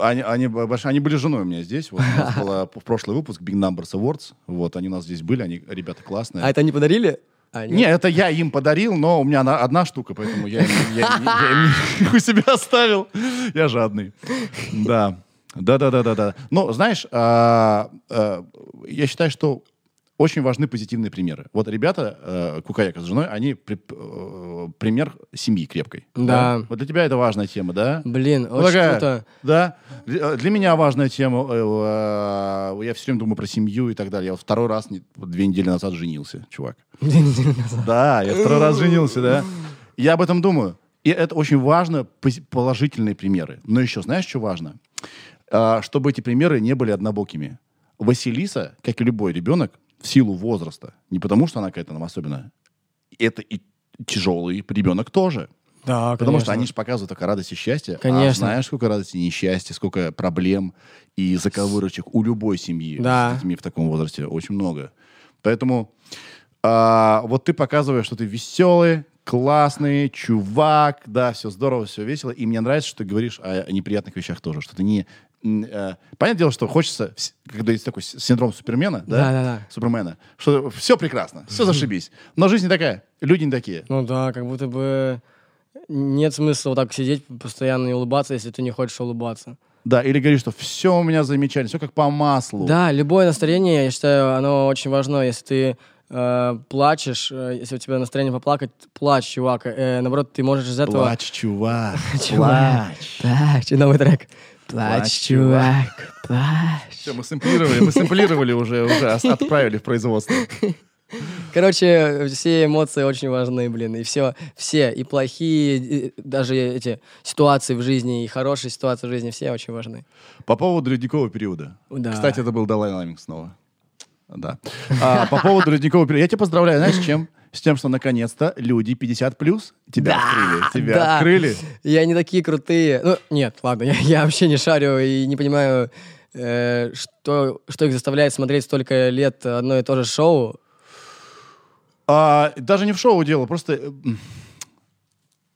Они, они, они были женой у меня здесь. Вот у нас *laughs* был прошлый выпуск Big Numbers Awards. Вот, они у нас здесь были, они ребята классные. А это они подарили? А, Не, это я им подарил, но у меня она одна штука, поэтому я, им- я, им- я *laughs* им у себя оставил. Я жадный. Да. Да, да, да, да, да. Но знаешь, а, а, я считаю, что очень важны позитивные примеры. Вот ребята, э, Кукаяка с женой, они при- э, пример семьи крепкой. Да. Вот для тебя это важная тема, да? Блин, Ну, очень такая, круто. Да. Для для меня важная тема. э, э, Я все время думаю про семью и так далее. Я вот второй раз, не- вот две недели назад женился, чувак. Да, я второй раз женился, да. Я об этом думаю. И это очень важно, положительные примеры. Но еще, знаешь, что важно? А, Чтобы эти примеры не были однобокими. Василиса, как и любой ребенок, в силу возраста, не потому что она какая-то нам особенная, это и тяжелый ребенок тоже. Да, Потому что они же показывают только радость и счастье. А Конечно. знаешь, сколько радости и несчастья, сколько проблем и заковырочек у любой семьи Да. с детьми в таком возрасте. Очень много. Поэтому а, вот ты показываешь, что ты веселый, классный, чувак, да, все здорово, все весело. И мне нравится, что ты говоришь о неприятных вещах тоже, что ты не... э, понятное дело, что хочется, когда есть такой синдром Супермена, да, Да-да-да. Супермена, что все прекрасно, все зашибись. Но жизнь не такая, люди не такие. Ну да, как будто бы нет смысла вот так сидеть постоянно и улыбаться, если ты не хочешь улыбаться. Да, или говоришь, что все у меня замечательно, все как по маслу. Да, любое настроение, я считаю, оно очень важно. Если ты э, плачешь, э, если у тебя настроение поплакать, плачь, чувак. Э, наоборот, ты можешь из этого... Плачь, чувак, *laughs* Чувак. плачь. Плачь, новый трек. Плачь, чувак, плачь. Все, мы сэмплировали, мы сэмплировали уже, уже отправили в производство. Короче, все эмоции очень важны, блин, и все, все, и плохие, и даже эти ситуации в жизни, и хорошие ситуации в жизни, все очень важны. По поводу ледникового периода. Да. Кстати, это был Далай Ламинг снова. Да. А, по поводу ледникового периода. Я тебя поздравляю, знаешь, с чем? С тем, что наконец-то люди 50 плюс тебя открыли. Тебя да. открыли. И они такие крутые. Ну, нет, ладно, *laughs* я, я вообще не шарю и не понимаю, э, что, что их заставляет смотреть столько лет одно и то же шоу. А, даже не в шоу дело, просто э,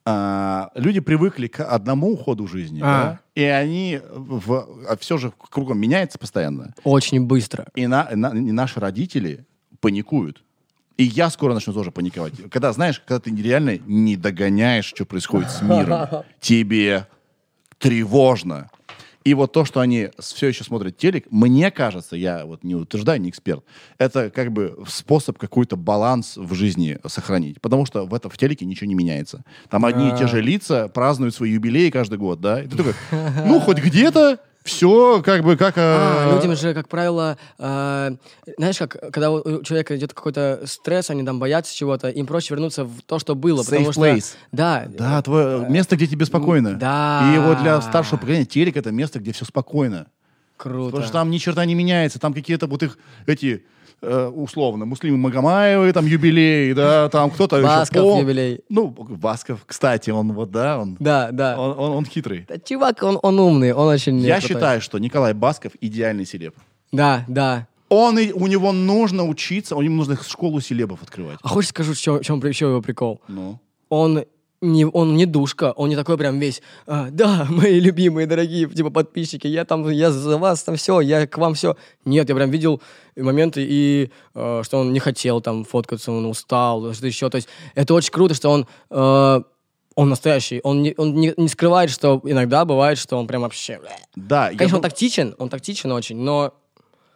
а, люди привыкли к одному уходу жизни, А. да, и они все же кругом меняется постоянно. Очень быстро. И, на- на- и наши родители паникуют. И я скоро начну тоже паниковать. Когда, знаешь, когда ты реально не догоняешь, что происходит с миром, *laughs* тебе тревожно. И вот то, что они все еще смотрят телек, мне кажется, я вот не утверждаю, не эксперт, это как бы способ какой-то баланс в жизни сохранить. Потому что в, это, в телеке ничего не меняется. Там одни и те же лица празднуют свои юбилеи каждый год, да? И ты такой, ну, хоть где-то все как бы как... А, э, людям же, как правило, э, знаешь, как когда у человека идет какой-то стресс, они там боятся чего-то, им проще вернуться в то, что было. потому Safe что, place. Да, Да, твое место, где тебе спокойно. да. И вот для старшего поколения телек это место, где все спокойно. круто. Потому что там ни черта не меняется. Там какие-то вот их эти э, условно муслимы Магомаевы, там юбилей, да, там кто-то еще Басков пол- юбилей. Ну, Басков, кстати, он вот, да, он, Да, да. он, он- он хитрый. Да, чувак, он, он умный, он очень... Я крутой. считаю, что Николай Басков идеальный селеб. Да, да. Он и, у него нужно учиться, у него нужно школу селебов открывать. А хочешь скажу, в чем, в чем еще его прикол? Ну. Он не, он не душка, он не такой прям весь, «А, да, *laughs* мои любимые, дорогие, типа, подписчики, я там, я за вас там все, я к вам все. Нет, я прям видел моменты, и э, что он не хотел там фоткаться, он устал, что еще. То есть это очень круто, что он, э, он настоящий, он, не, он не, не скрывает, что иногда бывает, что он прям вообще... Да, я Конечно, дум- он тактичен, он тактичен очень, но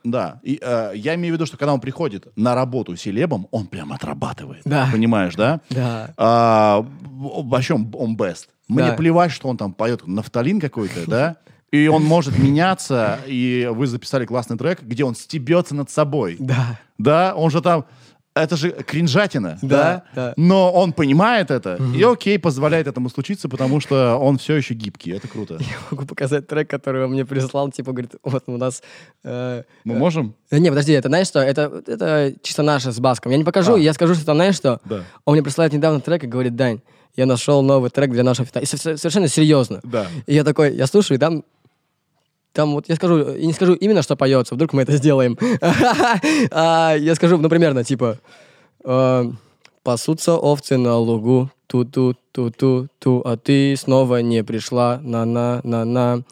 Да. И, э, я имею в виду, что когда он приходит на работу селебом, он прям отрабатывает. Да. Понимаешь, да? Да. А, вообще он, он best. Мне Да. плевать, что он там поет нафталин какой-то, да? И он может меняться, и вы записали классный трек, где он стебется над собой. Да. Да, он же там... Это же кринжатина, да? Да, да. Но он понимает это, и окей, позволяет этому случиться, потому что он все еще гибкий. Это круто. *laughs* Я могу показать трек, который он мне прислал, типа, говорит, вот у нас... э, Мы можем? э, Не, подожди, это знаешь что? Это, это чисто наше с Баском. Я не покажу, А. я скажу, что там, знаешь что? Да. Он мне присылает недавно трек и говорит, Дань, я нашел новый трек для нашего фита. И со- совершенно серьезно. Да. И я такой, я слушаю, и там там вот я скажу, и не скажу именно, что поется, вдруг мы это сделаем. *laughs* А, Я скажу, ну, примерно, типа, э, пасутся овцы на лугу, ту-ту-ту-ту-ту, а ты снова не пришла, на-на-на-на.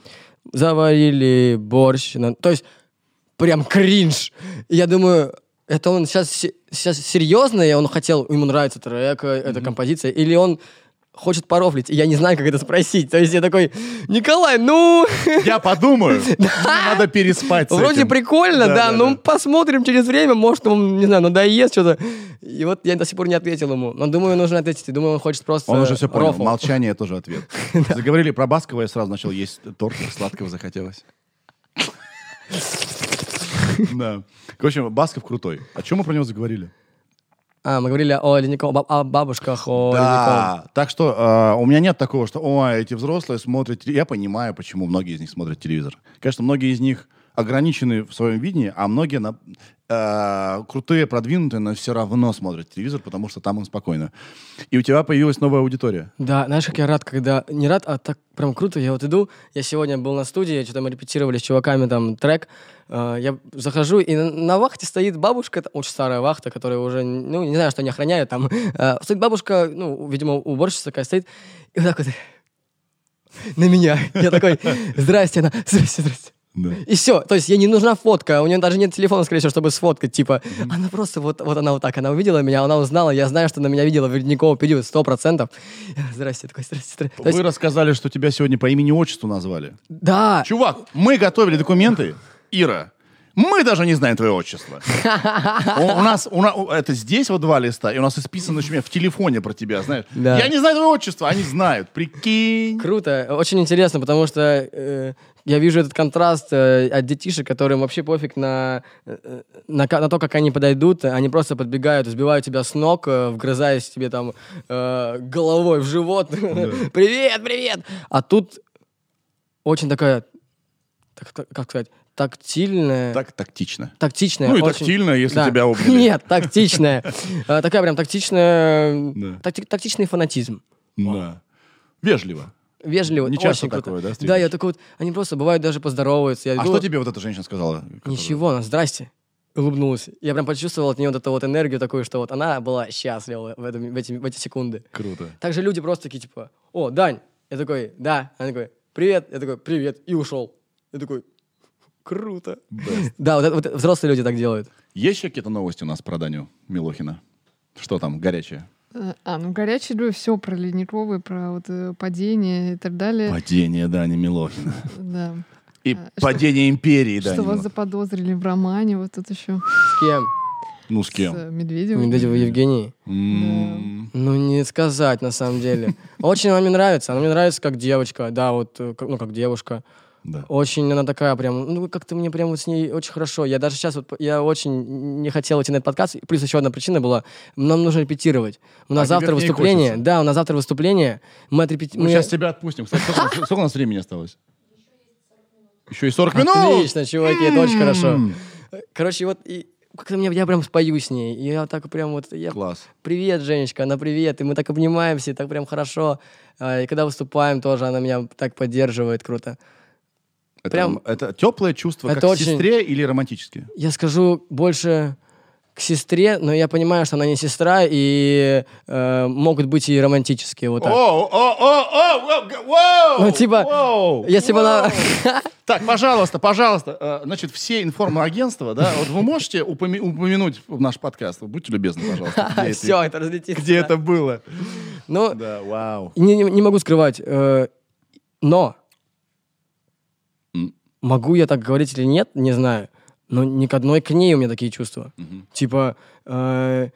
Заварили борщ. на- То есть, прям кринж. Я думаю, это он сейчас, се- сейчас серьезно, и он хотел, ему нравится трек, э, эта композиция, или он хочет порофлить, и я не знаю, как это спросить. То есть я такой, Николай, ну, Я подумаю. *laughs* Надо переспать вроде прикольно, Да, ну посмотрим через время, может, он, не знаю, надоест что-то. И вот я до сих пор не ответил ему. Но думаю, нужно ответить. И думаю, он хочет просто Он уже все понял. Молчание тоже ответ. *laughs* Заговорили про Баскова, я сразу начал есть торт, сладкого захотелось. *laughs* Да. В общем, Басков крутой. О чем мы про него заговорили? А, мы говорили о ледниковом, баб- о бабушках, о. Да. Так что э, у меня нет такого, что, ой, эти взрослые смотрят... теле-». Я понимаю, почему многие из них смотрят телевизор. Конечно, многие из них ограничены в своем видении, а многие на- э, крутые, продвинутые, но все равно смотрят телевизор, потому что там им спокойно. И у тебя появилась новая аудитория. Да, знаешь, как я рад, когда... Не рад, а так прям круто. Я вот иду, я сегодня был на студии, что-то мы репетировали с чуваками там трек. Э, Я захожу, и на, на вахте стоит бабушка, очень старая вахта, которая уже, ну, не знаю, что они охраняют там. Э, Стоит бабушка, ну, видимо, уборщица такая стоит, и вот так вот на меня. Я такой, здрасте, она, *laughs* здрасте, здрасте. Да. И все. То есть ей не нужна фотка. У нее даже нет телефона, скорее всего, чтобы сфоткать. Типа, она просто вот, вот она вот так, она увидела меня, она узнала. Я знаю, что она меня видела в ледниковый период, сто процентов. *laughs* Здрасте, такой, здрасте, здрасте. То есть, Вы рассказали, что тебя сегодня по имени-отчеству назвали. да, Чувак, мы готовили документы, Ира. Мы даже не знаем твое отчество. У, нас, у на- у- это здесь вот два листа, и у нас исписано очень в телефоне про тебя, знаешь. Да. Я не знаю твое отчество, они знают. Прикинь. круто. Очень интересно, потому что э, я вижу этот контраст э, от детишек, которым вообще пофиг на, э, на, на то, как они подойдут. Они просто подбегают, сбивают тебя с ног, э, вгрызаясь тебе там э, головой в живот. *laughs* Привет, привет! А тут очень такая, так- так- как сказать, тактильная. Так тактично. Тактичная. Ну и очень- тактильная, если Да. тебя *laughs* обняли. Нет, тактичная. *laughs* Э, Такая прям тактичная... Тактичный фанатизм. Да. Вежливо. Вежливо. Не часто очень круто. такое, да, Да, встретишь? я такой вот... Они просто бывают даже поздороваются. Я А иду, что тебе вот эта женщина сказала? Ничего, она, здрасте. Улыбнулась. Я прям почувствовал от нее вот эту вот энергию такую, что вот она была счастлива в, этом, в, эти, в эти секунды. Круто. Также люди просто такие, типа, о, Дань. Я такой, да. Она такой, привет. Я такой, привет. И ушел. Я такой, круто. Best. Да, вот, это- вот взрослые люди так делают. Есть еще какие-то новости у нас про Даню Милохина? Что там, горячее? А, ну горячий говорю, все про ледниковый, про вот э, падение и так далее. Падение Дани Милохина. Да. И А, что- падение империи Дани Что вас заподозрили в романе, вот тут еще С кем? Ну, с с кем? э, Медведевым. Медведева Евгений. М, Ну, не сказать, на самом деле. Очень она мне нравится. Она мне нравится как девочка. Да, вот, э, ну, как девушка. Да. Очень она такая прям, ну, как-то мне прям вот с ней очень хорошо. Я даже сейчас вот, я очень не хотел идти на этот подкаст. Плюс еще одна причина была, нам нужно репетировать. У нас А завтра выступление. Да, у нас завтра выступление. Мы отрепетируем. Мы сейчас тебя отпустим. Кстати, сколько, сколько у нас времени осталось? Еще и 40 минут! Отлично, чуваки, это очень хорошо. Короче, вот и как-то мне, я прям спою с ней. И я так прям вот, я Класс. Привет, Женечка, она привет, и мы так обнимаемся, и так прям хорошо. А, И когда выступаем тоже, она меня так поддерживает, круто. Это, Прям- это теплое чувство, Это как к очень- сестре или романтические? Я скажу больше к сестре, но я понимаю, что она не сестра, и э, могут быть и романтические, вот так. О, о, о, о, о, Ну, типа, воу, если бы она-. *laughs* Так, пожалуйста, пожалуйста, э, значит, все информагентства, да, вот вы можете упоми- упомянуть в наш подкаст, будьте любезны, пожалуйста, *laughs* Все, это разлетится. где это было. Ну, Да, вау. не, не- могу скрывать, э, но. Могу я так говорить или нет, не знаю. но ни к одной к ней у меня такие чувства. Мгм. Типа, э,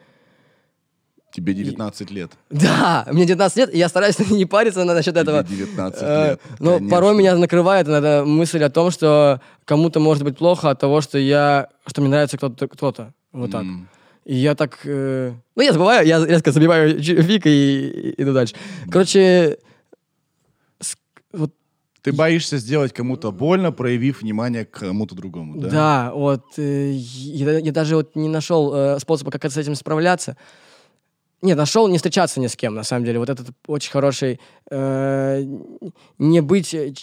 Тебе 19 лет. *laughs* да, мне 19 лет, и я стараюсь *laughs* не париться на- насчет этого. Тебе 19 Э, лет. Но Конечно. порой меня накрывает иногда мысль о том, что кому-то может быть плохо от того, что я, что мне нравится кто-то, кто-то. Вот так. М. И я так... э, Ну, я забываю, я резко забиваю фиг и, и иду дальше. Короче, Ты боишься сделать кому-то больно, проявив внимание к кому-то другому, да? да, вот, э, я, я даже вот не нашел э, способа, как с этим справляться. Нет, нашел не встречаться ни с кем, на самом деле. Вот этот очень хороший... э, не быть э,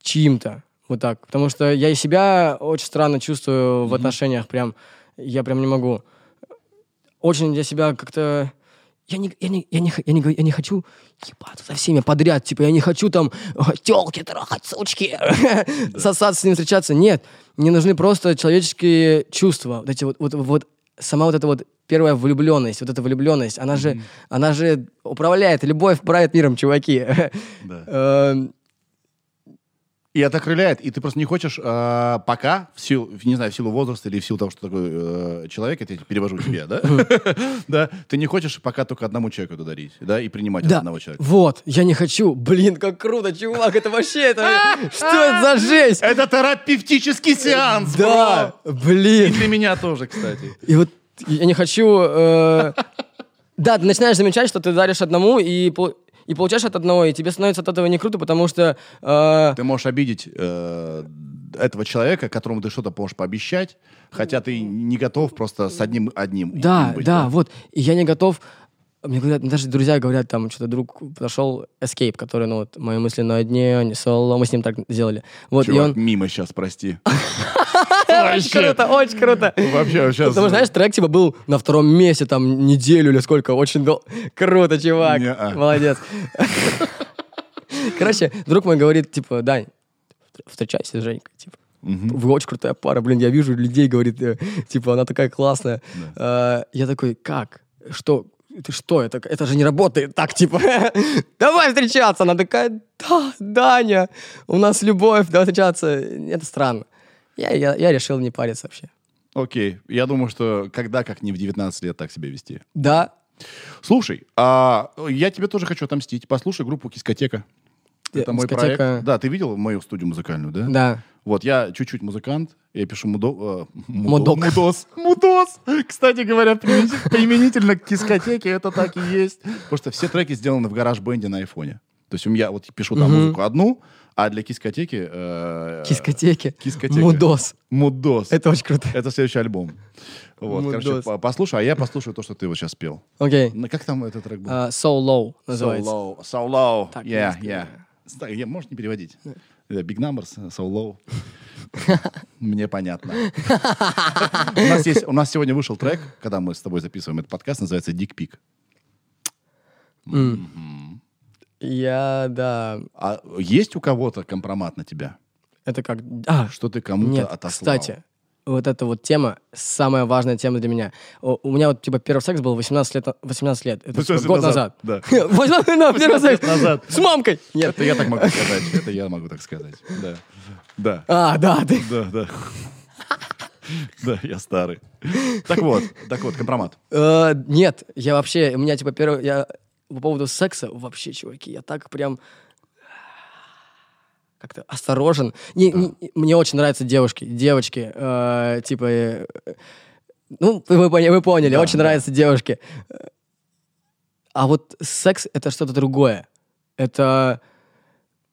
чьим-то. Вот так. Потому что я и себя очень странно чувствую в отношениях. Прям, я прям не могу. Очень для себя как-то... Я не, я, не, я, не, я, не, я не хочу ебаться со всеми подряд. Типа, я не хочу там телки трахать, сучки, *laughs* сосаться с ними встречаться. Нет, мне нужны просто человеческие чувства. Вот эти вот, вот, вот сама вот эта вот первая влюбленность, вот эта влюбленность, она же, она же управляет, любовь правит миром, чуваки. *laughs* Да. И это окрыляет, и ты просто не хочешь а, пока, в силу, не знаю, в силу возраста или в силу того, что такой э, человек, это я перевожу тебе, да? *laughs* Да, ты не хочешь пока только одному человеку это дарить, да, и принимать от одного человека. вот, я не хочу. Блин, как круто, чувак, это вообще, это... *laughs* Что это за жесть? Это терапевтический сеанс, Да, бро! И блин. для меня тоже, кстати. И вот я не хочу... э, *laughs* Да, ты начинаешь замечать, что ты даришь одному, и, и получаешь от одного, и тебе становится от этого не круто, потому что... э, Ты можешь обидеть э, этого человека, которому ты что-то можешь пообещать, хотя ты не готов просто с одним одним. Да, быть, да, вот. И я не готов... Мне говорят, даже друзья говорят, там, что-то друг подошел, Escape, который, ну, вот, мои мысли на дне, не соло, мы с ним так сделали. Вот, и Чувак, он... мимо сейчас, прости. *laughs* Очень круто, очень круто. Вообще, сейчас... Потому что, знаешь, трек типа был на втором месте, там, неделю или сколько, очень дол... Круто, чувак, молодец. Короче, друг мой говорит, типа, Дань, встречайся с Женькой, типа. Вы очень крутая пара, блин, я вижу людей, говорит, э, типа, она такая классная. А, Я такой, как? Что? Ты что? Это, это же не работает так, типа. *laughs* Давай встречаться. Она такая, да, Даня, у нас любовь, давай встречаться. Это странно. Я, я, я решил не париться вообще. Окей. Я думаю, что когда, как не в 19 лет, так себя вести. Да, Слушай, а я тебе тоже хочу отомстить. Послушай группу Кискотека. Э, Это мой «Дискотека». проект. Да, ты видел мою студию музыкальную, да? да. Вот, я чуть-чуть музыкант, я пишу мудо, э, мудо- Мудок. мудос. Мудос! Кстати говоря, применитель- применительно к дискотеке это так и есть. Потому что все треки сделаны в гараж-бенде на айфоне. То есть у меня вот пишу там музыку одну, а для кискотеки... э, Кискотеки. Кискотека. Мудос. Мудос. Это очень круто. Это следующий альбом. Вот, короче, Мудос. по- послушай, а я послушаю то, что ты вот сейчас пел. Окей. Ну, Как там этот трек был? А, So Low называется. So low. So low. Так, yeah, yeah. Так, я, можешь не переводить? Это Big numbers, so low. *laughs* Мне понятно. У нас, есть, у нас сегодня вышел трек, когда мы с тобой записываем этот подкаст, называется Dick Pic. Я, да. А есть у кого-то компромат на тебя? Это как... А, Что ты кому-то Нет, отослал? кстати, вот эта вот тема, самая важная тема для меня. О, У меня вот, типа, первый секс был 18 лет, 18 лет. Это типа, 18 год назад. Да. *laughs* 18 да, первый секс. назад. С мамкой. Нет. Это я так могу сказать. Это я могу так сказать. Да. Да. А, да, ты... Да, да. Да, я старый. Так вот, так вот, компромат. Э, Нет, я вообще, у меня, типа, первый... Я по поводу секса, вообще, чуваки, я так прям как-то осторожен. Не- не- мне очень нравятся девушки, девочки, э, типа, э, ну, вы, вы поняли, Да, очень да. нравятся девушки. А вот секс — это что-то другое. Это...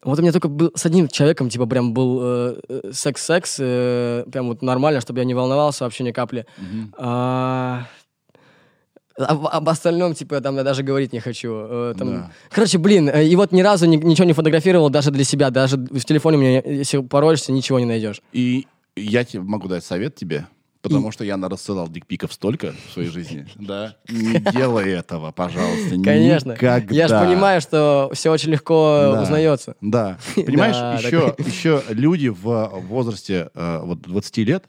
Вот у меня только был с одним человеком, типа, прям был э, э, секс-секс, э, прям вот нормально, чтобы я не волновался вообще ни капли. А, об, об остальном, типа, там я даже говорить не хочу. Э, там- Да. Короче, блин, э, и вот ни разу ни- ничего не фотографировал даже для себя. Даже в телефоне у меня, если пороешься, ничего не найдешь. И я тебе могу дать совет тебе, потому что я рассылал дикпиков столько в своей жизни. *laughs* Да. Не делай этого, пожалуйста. Конечно. Никогда. Я же понимаю, что все очень легко Да. узнается. Да. *laughs* Понимаешь, Да, еще, еще люди в возрасте э, вот 20 лет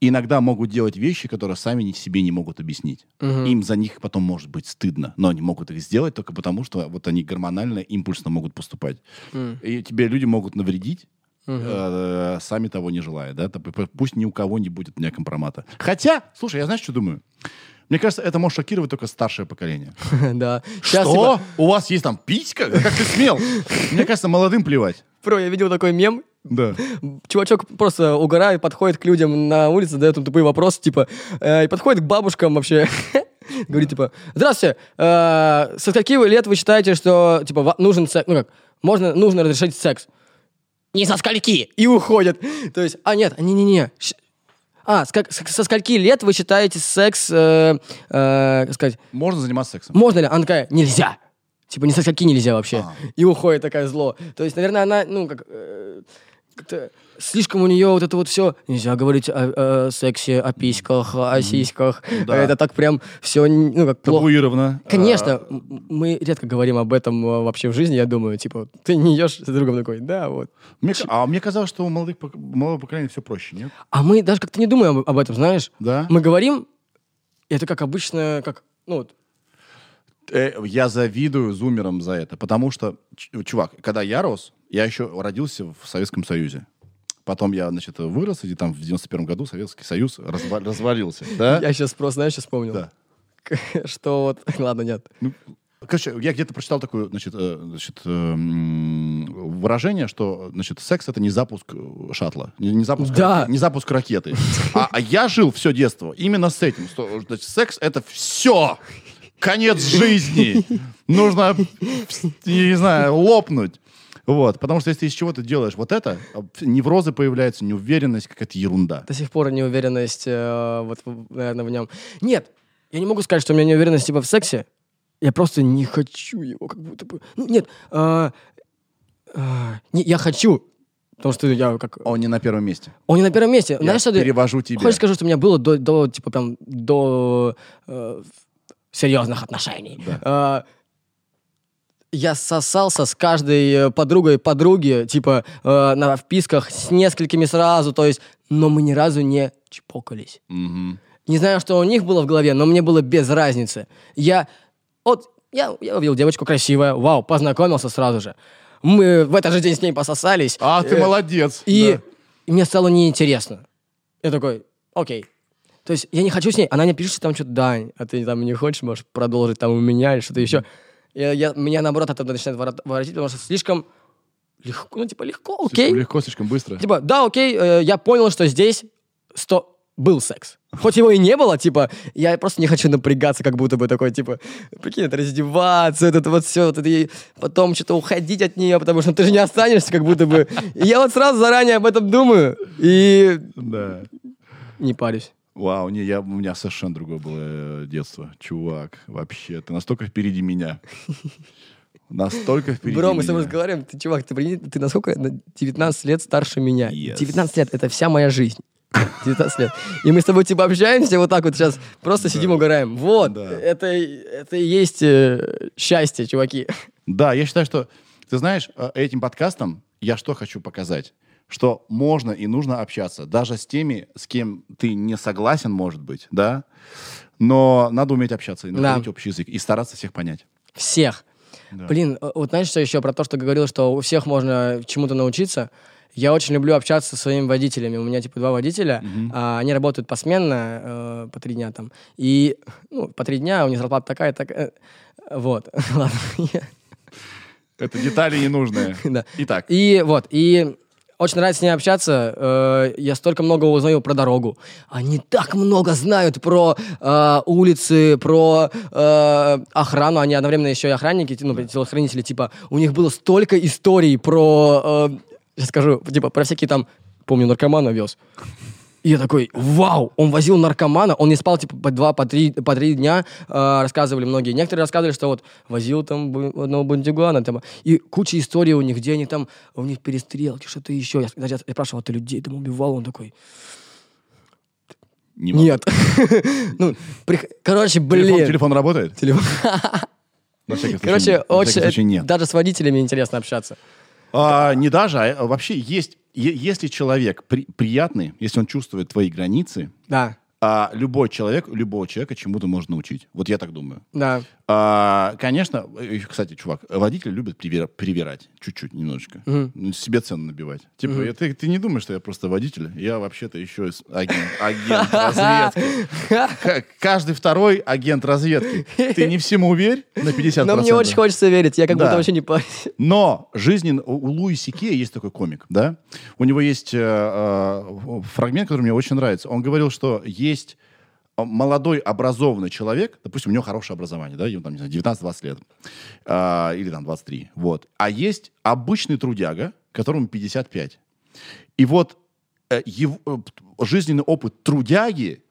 иногда могут делать вещи, которые сами не- себе не могут объяснить. Мгм. Им за них потом может быть стыдно, но они могут их сделать только потому, что вот они гормонально, импульсно могут поступать. М. И тебе люди могут навредить, э, сами того не желая, да, пусть ни у кого не будет у меня компромата. Хотя, слушай, я знаешь, что думаю? Мне кажется, это может шокировать только старшее поколение. *laughs* Да. Что? типа, У вас есть там писька? Как ты смел? *laughs* Мне кажется, молодым плевать. Бро, я видел такой мем, Да. чувачок просто угорает, подходит к людям на улице, задает им тупые вопросы, типа, э, и подходит к бабушкам вообще. *laughs* Говорит, типа, здравствуйте, э, со скольки вы лет вы считаете, что, типа, ва- нужен секс, ну как, можно, нужно разрешить секс? Не со скольки! И уходят. То есть, а нет, не-не-не. щ- А, с как- с- со скольки лет вы считаете секс, э, э, как сказать, Можно заниматься сексом. можно ли? Она такая, нельзя. Типа, ни со скольки нельзя вообще. А. И уходит такая зло. То есть, наверное, она, ну, как... э, как-то слишком у нее вот это вот все. Нельзя говорить о, о сексе, о письках, о сиськах. Да. Это так прям все, ну, как плохо. Табуировано. Конечно, А, мы редко говорим об этом э, вообще в жизни, я думаю. Типа, ты не ешь с другом такой, да, вот. мне а мне казалось, что у молодых, молодого поколения все проще, нет? А мы даже как-то не думаем об, об этом, знаешь? Да? Мы говорим, это как обычно, как, ну, вот, Э, я завидую зумерам за это, потому что, чувак, когда я рос, я еще родился в Советском Союзе. Потом я, значит, вырос, и там в 91 году Советский Союз разва- развалился, да? я сейчас просто, знаешь, сейчас вспомнил. Да. *laughs* Что вот, *laughs* ладно, нет. Ну, короче, я где-то прочитал такое, значит, э, значит, э, выражение, что, значит, секс это не запуск э, шаттла, не, не запуск, Да. не запуск ракеты. А, а я жил все детство именно с этим, что значит, секс это все, конец жизни, нужно, не знаю, лопнуть. Вот, потому что если ты из чего-то делаешь вот это, а, неврозы появляются, неуверенность, какая-то ерунда. До сих пор неуверенность, э, вот, наверное, в нем. Нет, я не могу сказать, что у меня неуверенность типа в сексе. Я просто не хочу его, как будто бы. Ну, нет, а, а, не, я хочу, потому что я как... Он не на первом месте. Он не на первом месте. Я Знаешь, что ты- перевожу тебя. Хочешь скажу, что у меня было до, до типа, прям, до э, серьезных отношений. Да. А, я сосался с каждой э, подругой подруги, типа, э, на вписках с несколькими сразу, то есть, но мы ни разу не чпокались. Мгм. Не знаю, что у них было в голове, но мне было без разницы. Я, вот, я, я увидел девочку красивая, вау, познакомился сразу же. Мы в этот же день с ней пососались. А, ты Э, молодец. и, да. и мне стало неинтересно. Я такой, окей. То есть я не хочу с ней, она мне пишет там что-то, Дань, а ты там не хочешь, можешь продолжить там у меня или что-то еще. Я, я- меня наоборот это начинает ворот- воротить, потому что слишком легко, ну типа легко, окей. Слишком легко, слишком быстро. Типа, да, окей, э, я понял, что здесь сто... был секс. Хоть его и не было, типа, я просто не хочу напрягаться, как будто бы такой, типа, прикинь, это раздеваться, вот это вот все, вот это, и потом что-то уходить от нее, потому что ты же не останешься, как будто бы. И я вот сразу заранее об этом думаю и Да. не парюсь. Вау, не, я, у меня совершенно другое было э, детство. Чувак, вообще, ты настолько впереди меня. Настолько впереди Бро, мы с тобой разговариваем, ты, чувак, ты, ты насколько на 19 лет старше меня? Yes. 19 лет — это вся моя жизнь. 19 лет. И мы с тобой типа общаемся вот так вот сейчас, просто сидим, угораем. Вот, Да. это, это и есть э, счастье, чуваки. Да, я считаю, что, ты знаешь, э, этим подкастом я что хочу показать? Что можно и нужно общаться, даже с теми, с кем ты не согласен, может быть, да? Но надо уметь общаться и Да. находить общий язык, и стараться всех понять. Всех. Да. Блин, э, вот знаешь, что еще про то, что говорил, что у всех можно чему-то научиться? Я очень люблю общаться со своими водителями. У меня типа два водителя, а, они работают посменно, э, по три дня там. И, ну, по три дня, у них зарплата такая, такая. Вот, *laughs* ладно. Это детали ненужные. *laughs* Да. Итак, И вот, и очень нравится с ней общаться. Э, я столько много узнаю про дорогу. Они так много знают про э, улицы, про э, охрану. Они одновременно еще и охранники, ну, телохранители. Типа, у них было столько историй про, э, сейчас скажу, типа, про всякие там, помню, наркомана вез. И я такой, вау, он возил наркомана, он не спал типа по два, по три, по три дня, э, рассказывали многие. Некоторые рассказывали, что вот возил там одного бандюгана, там, и куча историй у них, где они там, у них перестрелки, что-то еще. Я, даже я спрашивал, ты людей там убивал? Он такой, не могу. нет. *laughs* Ну, прих- короче, Телефон, блин. телефон работает? Телефон. На всякий случай, Короче. На всякий очень, случай нет. даже с водителями интересно общаться. А, не даже, а вообще есть, если человек при- приятный, если он чувствует твои границы, Да. А, любой человек, любого человека чему-то можно научить. Вот я так думаю. Да. А, конечно, и, кстати, чувак, водители любят привира- привирать чуть-чуть, немножечко. Ну, себе цену набивать. Типа, Мгм. я- ты, ты не думаешь, что я просто водитель? Я вообще-то еще агент, агент разведки. *laughs* Каждый второй агент разведки. Ты не всему верь на 50%. Но мне очень хочется верить, я как Да. будто вообще не парюсь. Но жизнен... У у Луи Сикея есть такой комик, да? У него есть э, э, фрагмент, который мне очень нравится. Он говорил, что есть э, молодой образованный человек, допустим, у него хорошее образование, да, ему там, не знаю, 19-20 лет, а, или там 23, вот. А есть обычный трудяга, которому 55. И вот э, его, э, жизненный опыт трудяги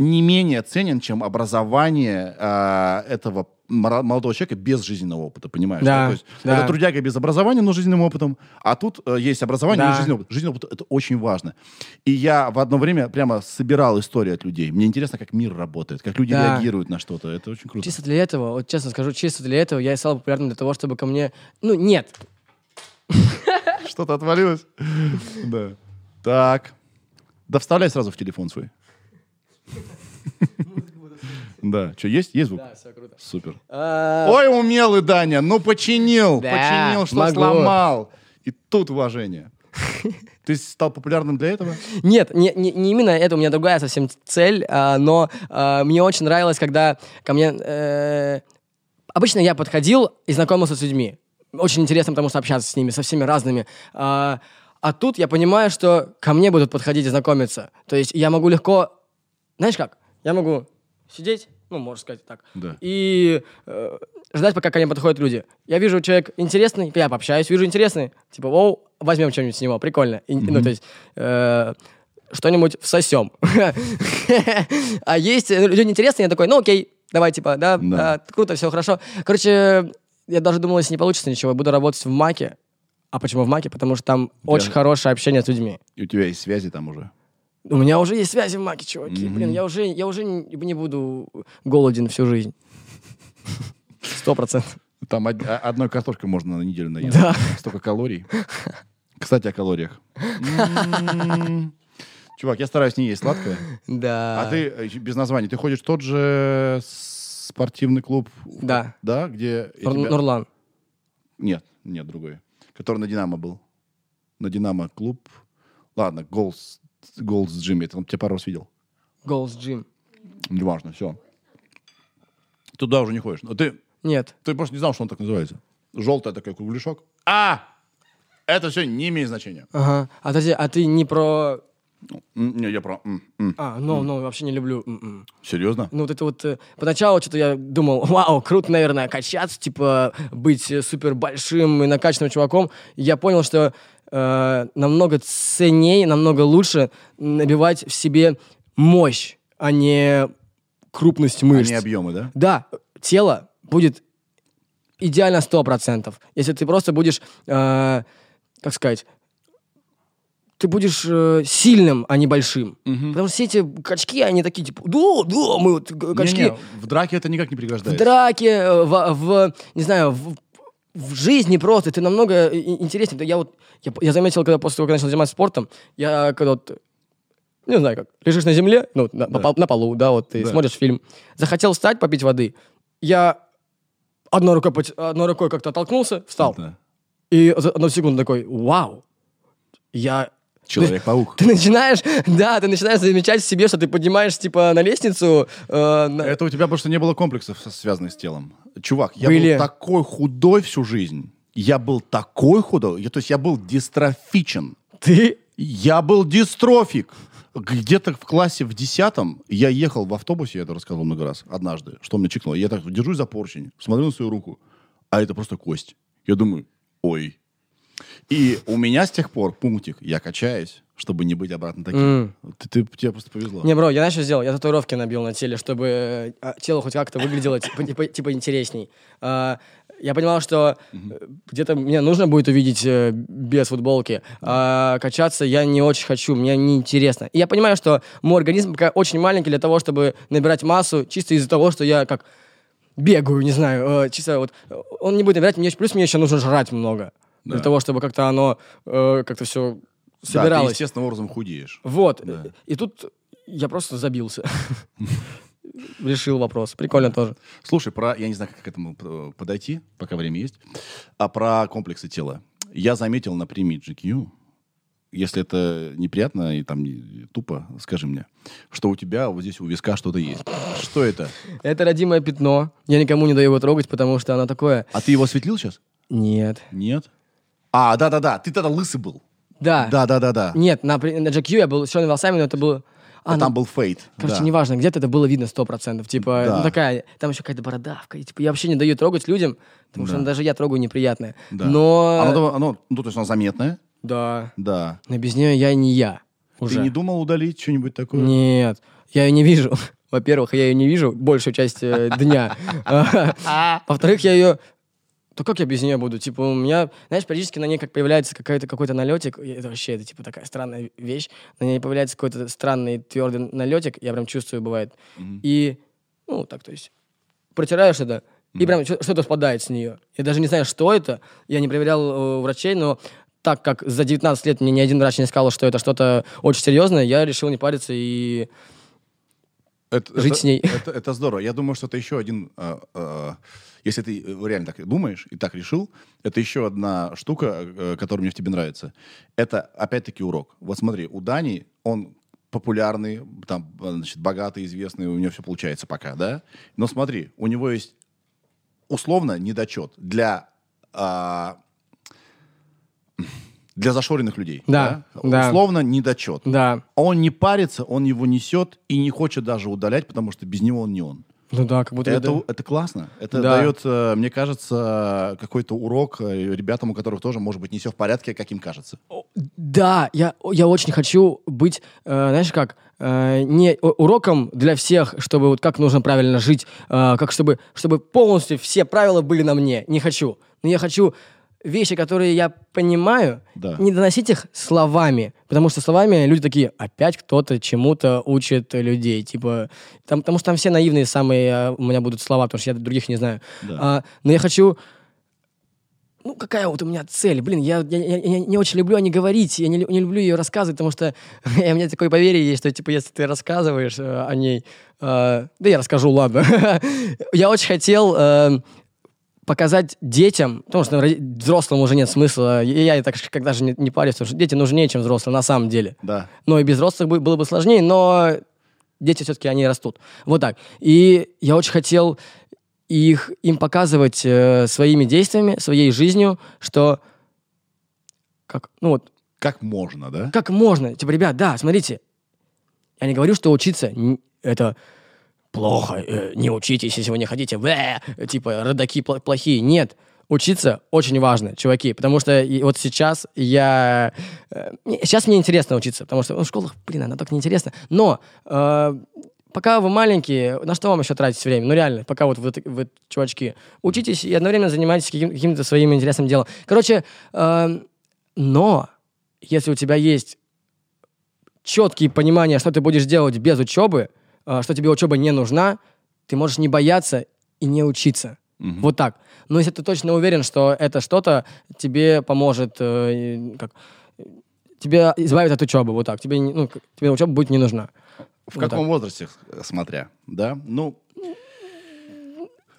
не менее ценен, чем образование э, этого молодого человека без жизненного опыта, понимаешь? Да, То есть да. это трудяга без образования, но с жизненным опытом, а тут э, есть образование Да. и жизненный опыт. Жизненный опыт — это очень важно. И я в одно время прямо собирал истории от людей. Мне интересно, как мир работает, как люди Да. реагируют на что-то. Это очень круто. Чисто для этого, вот честно скажу, чисто для этого я и стал популярным для того, чтобы ко мне... Ну, нет. Что-то отвалилось? *laughs* Да. Так. Да вставляй сразу в телефон свой. Да. Что, есть? Есть звук? Да, все круто. Супер. А, Ой, умелый Даня, ну починил, починил, что сломал. И тут уважение. *laughs* Ты стал популярным для этого? Нет, не, не, не именно это, у меня другая совсем цель, а, но а, мне очень нравилось, когда ко мне... э, обычно я подходил и знакомился с людьми. Очень интересно, потому что общаться с ними, со всеми разными. А, а тут я понимаю, что ко мне будут подходить и знакомиться. То есть я могу легко... Знаешь как? Я могу сидеть, ну, можно сказать так, Да. и э, ждать, пока ко мне подходят люди. Я вижу, человек интересный, я пообщаюсь, вижу интересный, типа, оу, возьмем что-нибудь с него, прикольно. И, Ну, то есть, э, что-нибудь всосем. *laughs* А есть э, люди интересные, я такой, ну, окей, давай, типа, да, Да. да, круто, все хорошо. Короче, я даже думал, если не получится ничего, я буду работать в Маке. А почему в Маке? Потому что там очень хорошее общение с людьми. И у тебя есть связи там уже? У меня уже есть связи в Маке, чуваки. Мгм. Блин, я уже, я уже не, не буду голоден всю жизнь. Сто процентов. Там од- а- одной картошкой можно на неделю наесть. Да. Столько калорий. Кстати, о калориях. Чувак, я стараюсь не есть сладкое. Да. А ты э, без названия, ты ходишь в тот же спортивный клуб? Да. Да, где... тебя- Нурлан. Нет, нет, другой. Который на Динамо был. На Динамо клуб. Ладно, Голдс, Голдс Джим. Я там тебя пару раз видел. Голс Джим. Неважно, все. Туда уже не ходишь. Но ты, Нет. ты просто не знал, что он так называется. Желтый такой кругляшок. А! Это все не имеет значения. Ага. А, подожди, а ты не про... М, Не, я про... м, м. А, ну, ну, вообще не люблю. М-м. Серьезно? Ну, вот это вот... э, Поначалу что-то я думал, вау, круто, наверное, качаться, типа, быть э, супер большим и накачанным чуваком. И я понял, что э, намного ценнее, намного лучше набивать в себе мощь, а не крупность мышц. Они объемы, да? Да, тело будет идеально 100%. Если ты просто будешь, э, как сказать, ты будешь э, сильным, а не большим. Потому что все эти качки, они такие, типа, да, да, мы вот качки Не-не, в драке это никак не в преграждается. драке, э, в, в, не знаю, в, в жизни просто ты намного и- интереснее. Я вот, я, я заметил, когда после того, как начал заниматься спортом, я когда вот, не знаю как, лежишь на земле, ну, на, Да. пол- на полу, да, вот ты Да. смотришь фильм, захотел встать, попить воды, я одной рукой, одной рукой как-то оттолкнулся, встал, Да. и за одну секунду такой, вау, я Человек-паук. ты начинаешь, да, ты начинаешь замечать в себе, что ты поднимаешься типа на лестницу, э, на- Это у тебя просто не было комплексов, со- связанных с телом. Чувак, я Были. был такой худой всю жизнь. Я был такой худой. Я, то есть я был дистрофичен. ты Я был дистрофик. Где-то в классе в десятом я ехал в автобусе, я это рассказывал много раз, однажды, что мне чикнуло. Я так держусь за поручень, смотрю на свою руку, а это просто кость. Я думаю, ой. И у меня с тех пор пунктик, я качаюсь, чтобы не быть обратно таким. М. Ты, ты- тебе просто повезло. Не, бро, я знаешь, что сделал? Я татуировки набил на теле, чтобы а, тело хоть как-то выглядело типа, типа, типа интересней. А, я понимал, что э, где-то мне нужно будет увидеть э, без футболки, а качаться я не очень хочу, мне неинтересно. И я понимаю, что мой организм пока очень маленький для того, чтобы набирать массу, чисто из-за того, что я как бегаю, не знаю, э, чисто вот, э, он не будет набирать, мне, плюс мне еще нужно жрать много, для Да. того, чтобы как-то оно э, как-то все Да, ты естественным образом худеешь. Вот. Да. И тут Я просто забился. Решил вопрос. Прикольно тоже. Слушай, про, я не знаю, как к этому э, подойти, пока время есть, а про комплексы тела. Я заметил на премии GQ, если это неприятно и там тупо, скажи мне, что у тебя вот здесь у виска что-то есть. Что это? Это родимое пятно. Я никому не даю его трогать, потому что оно такое... А ты его осветлил сейчас? Нет. Нет? А, да-да-да, ты тогда лысый был. Да. Да-да-да-да. Нет, на, на GQ я был с черными волосами, но это было... А, там ну, был фейт. Короче, да. неважно, где-то это было видно сто процентов. Типа, Да. ну такая, там еще какая-то бородавка. И, типа, я вообще не даю трогать людям, потому что Да. ну, даже я трогаю неприятное. Да. Но... Оно, оно- ну, то есть оно заметное. Да. Да. Но без нее я не я. Уже. Ты не думал удалить что-нибудь такое? Нет, я ее не вижу. *laughs* Во-первых, я ее не вижу большую часть э, дня. *laughs* *laughs* Во-вторых, я ее... То как я без нее буду? Типа, у меня, знаешь, периодически на ней как появляется какая-то, какой-то налетик. Это вообще, это типа такая странная вещь. На ней появляется какой-то странный твердый налетик. Я прям чувствую, бывает. И, ну, так, то есть, протираешь это, и прям что-то спадает с нее. Я даже не знаю, что это. Я не проверял э, врачей, но так как за 19 лет мне ни один врач не сказал, что это что-то очень серьезное, я решил не париться и... Это, Жить это- с ней. Это, это здорово. Я думаю, что это еще один... э, э, если ты э, реально так думаешь и так решил, это еще одна штука, э, которая мне в тебе нравится. Это, опять-таки, урок. Вот смотри, у Дани, он популярный, там, э, значит, богатый, известный, у него все получается пока, да? Но смотри, у него есть условно недочет для... а, для зашоренных людей. Да, да. Условно недочет. Да, Он не парится, он его несет и не хочет даже удалять, потому что без него он не он. Ну да, как будто... Это, это- это классно. Это Да. дает, э, мне кажется, какой-то урок э, ребятам, у которых тоже, может быть, не все в порядке, как им кажется. Да, я, я очень хочу быть, э, знаешь как, э, не уроком для всех, чтобы вот как нужно правильно жить, э, как чтобы, чтобы полностью все правила были на мне. Не хочу. Но я хочу вещи, которые я понимаю, Да. не доносить их словами. Потому что словами люди такие, опять кто-то чему-то учит людей. Типа, там, потому что там все наивные самые э, у меня будут слова, потому что я других не знаю. Да. А, но я хочу ну, какая вот у меня цель? Блин, я, я- я- я не очень люблю о ней говорить, я не, не люблю ее рассказывать, потому что *laughs* у меня такое поверье есть, что, типа, если ты рассказываешь э, о ней... э, да я расскажу, ладно. *laughs* я очень хотел э, показать детям, потому что роди- взрослым уже нет смысла, я, я так когда же не, не парюсь, потому что дети нужнее, чем взрослые, на самом деле. Да. Но и без взрослых бы- было бы сложнее, но дети все-таки, они растут. Вот так. И я очень хотел их, им показывать э, своими действиями, своей жизнью, что как, ну вот, Как можно, да? как можно? Типа, ребят, да, смотрите, я не говорю, что учиться это плохо, э, не учитесь, если вы не хотите, Бэ, типа, родаки пл- плохие. Нет, учиться очень важно, чуваки, потому что вот сейчас я... э, сейчас мне интересно учиться, потому что ну, в школах, блин, она так неинтересно. Но э, пока вы маленькие, на что вам еще тратить время? Ну, реально, пока вот вы, вы чувачки, учитесь и одновременно занимаетесь каким- каким-то своим интересным делом. Короче, э, но если у тебя есть четкие понимания, что ты будешь делать без учебы, что тебе учеба не нужна, ты можешь не бояться и не учиться. Мгм. Вот так. Но если ты точно уверен, что это что-то тебе поможет, э, как, тебя избавит от учебы, вот так. Тебе, ну, тебе учеба будет не нужна. В Вот каком возрасте, э, смотря, да? Ну,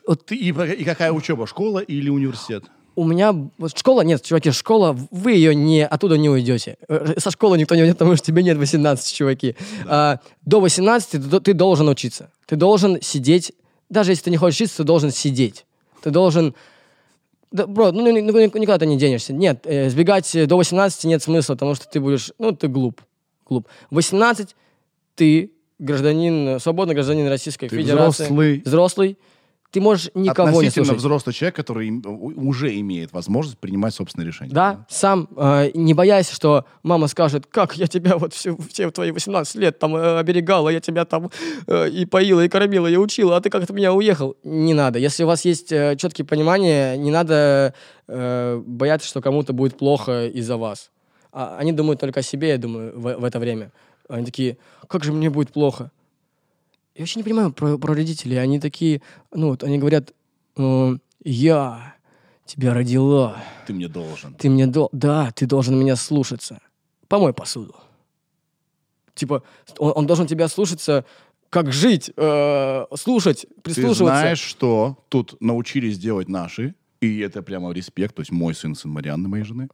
Вот ты, и, и какая учеба, школа или университет? У меня вот школа, нет, чуваки, школа, вы ее не, оттуда не уйдете. Э, Со школы никто не уйдет, потому что тебе нет 18, чуваки. А, до 18 ты, ты должен учиться. Ты должен сидеть, даже если ты не хочешь учиться, ты должен сидеть. Ты должен... Да, бро, ну, ну, ну, никуда ты не денешься. Нет, э, сбегать э, до 18 нет смысла, потому что ты будешь... Ну, ты глуп. глуп. 18 ты гражданин, э, свободный гражданин Российской Ты Федерации. взрослый. Взрослый. Ты можешь никого не Относительно слушать. взрослый человек, который уже имеет возможность принимать собственные решения. Да, сам, э, не боясь, что мама скажет, как я тебя вот все, все твои 18 лет там э, оберегала, я тебя там э, и поила, и кормила, и учила, а ты как-то меня уехал. Не надо. Если у вас есть э, четкие понимания, не надо э, бояться, что кому-то будет плохо из-за вас. А, они думают только о себе, я думаю, в, в это время. Они такие, как же мне будет плохо? Я вообще не понимаю про, про родителей. Они такие, ну вот, они говорят, э, я тебя родила. Ты мне должен. Ты мне дол... Да, ты должен меня слушаться. Помой посуду. Типа, он, он должен тебя слушаться, как жить, э, слушать, Ты прислушиваться. знаешь, что тут научились делать наши, и это прямо респект, то есть мой сын, сын Марианны, моей жены,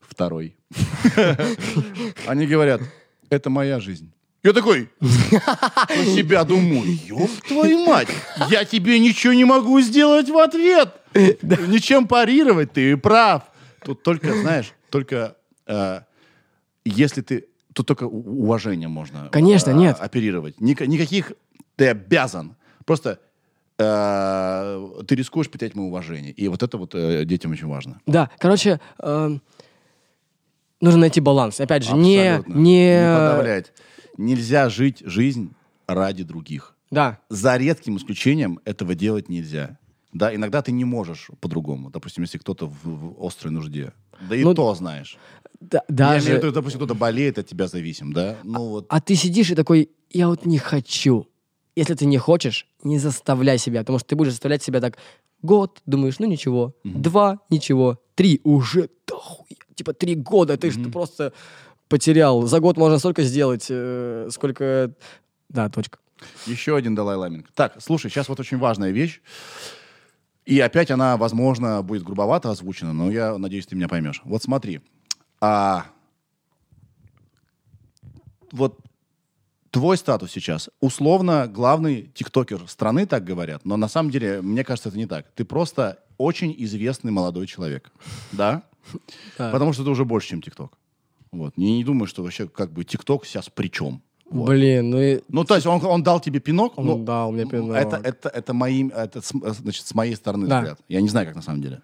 второй. *laughs* Они говорят, это моя жизнь. Я такой, про себя думаю, ёб твою мать, я тебе ничего не могу сделать в ответ. Ничем парировать, ты прав. Тут только, знаешь, только э, если ты... Тут только у- уважением можно Конечно, э, нет. оперировать. Ника- никаких ты обязан. Просто э, ты рискуешь потерять мое уважение. И вот это вот э, детям очень важно. Да, короче, эм, нужно найти баланс. Опять же, не, Абсолютно. не, подавлять. Нельзя жить жизнь ради других. да, За редким исключением этого делать нельзя. Да, иногда ты не можешь по-другому. Допустим, если кто-то в, в острой нужде. Да и Ну, то знаешь. да- Я даже. имею в виду, допустим, кто-то болеет, от тебя зависим, да? Ну вот. А ты сидишь и такой, я вот не хочу. Если ты не хочешь, не заставляй себя, потому что ты будешь заставлять себя так год, думаешь, ну ничего, два, ничего, три, уже дохуя. Типа три года, ты что просто потерял. За год можно столько сделать, э, сколько... Да, точка. Еще один Далай Ламинг. Так, слушай, сейчас вот очень важная вещь. И опять она, возможно, будет грубовато озвучена, но я надеюсь, ты меня поймешь. Вот смотри. А, вот твой статус сейчас условно главный тиктокер страны, так говорят, но на самом деле, мне кажется, это не так. Ты просто очень известный молодой человек. Да? Да. Потому что ты уже больше, чем тикток. Вот. Я не думаю, что вообще как бы тикток сейчас при чем. Вот. Блин, ну и... Ну, то есть он, он дал тебе пинок, Он ну, дал мне пинок. Это, это, это, моим, это с, значит, с моей стороны Да. взгляд. Я не знаю, как на самом деле.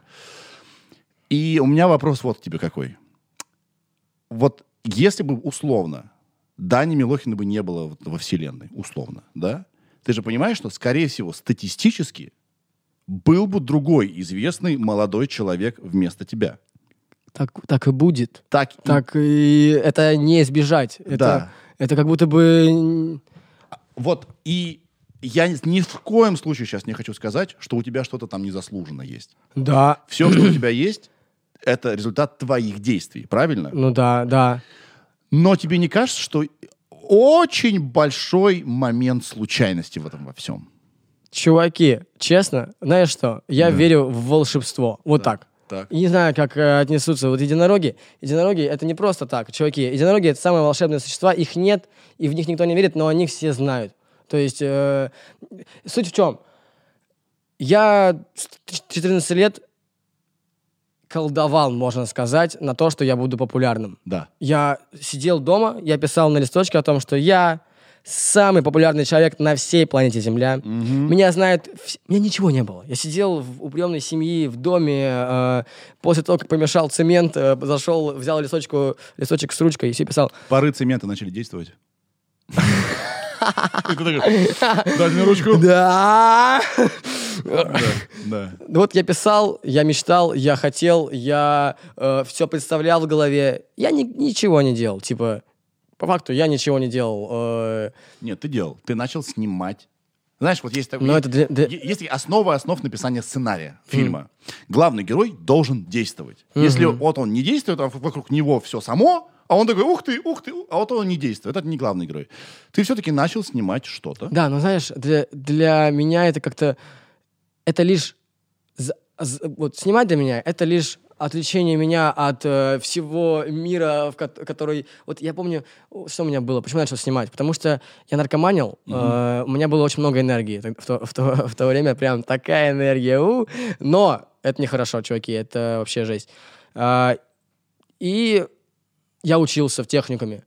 И у меня вопрос вот тебе какой. Вот если бы условно Дани Милохина бы не было во вселенной, условно, да? Ты же понимаешь, что, скорее всего, статистически был бы другой известный молодой человек вместо тебя. Так, так и будет. Так, и- Так и это не избежать. Это, Да. это как будто бы... Вот, и я ни- ни в коем случае сейчас не хочу сказать, что у тебя что-то там незаслуженно есть. Да, Все, что у тебя есть, это результат твоих действий, правильно? ну да, да. Но тебе не кажется, что очень большой момент случайности в этом во всем? Чуваки, честно, знаешь что? Я верю в волшебство. Вот так. Так. И Не знаю, как э, отнесутся вот единороги. Единороги — это не просто так, чуваки. Единороги — это самые волшебные существа. Их нет, и в них никто не верит, но они все знают. То есть э, суть в чем? Я с 14 лет колдовал, можно сказать, на то, что я буду популярным. Да. Я сидел дома, я писал на листочке о том, что я самый популярный человек на всей планете Земля. Меня знают... меня ничего не было. Я сидел в, у приемной семьи, в доме, э, после того, как помешал цемент, э, зашел, взял листочку, листочек с ручкой и все писал. Пары цемента начали действовать. Дай мне ручку. Да! Да, Вот я писал, я мечтал, я хотел, я все представлял в голове. Я ни- ничего не делал. Типа, по факту, я ничего не делал. э, Нет, ты делал. Ты начал снимать. Знаешь, вот есть такой... Это для- для- Есть основа основ написания сценария фильма. Главный герой должен действовать. Если вот он не действует, а вокруг него все само, а он такой, ух ты, ух ты, а вот он не действует. Это не главный герой. Ты все-таки начал снимать что-то. Да, но знаешь, для, для меня это как-то... Это лишь... за- вот снимать для меня это лишь отвлечение меня от э, всего мира, в кот- который... Вот я помню, что у меня было, почему я начал снимать. Потому что я наркоманил, э, у меня было очень много энергии. В то, в то- *laughs* в то время прям такая энергия. у. Но это нехорошо, чуваки, это вообще жесть. А, и я учился в техникуме.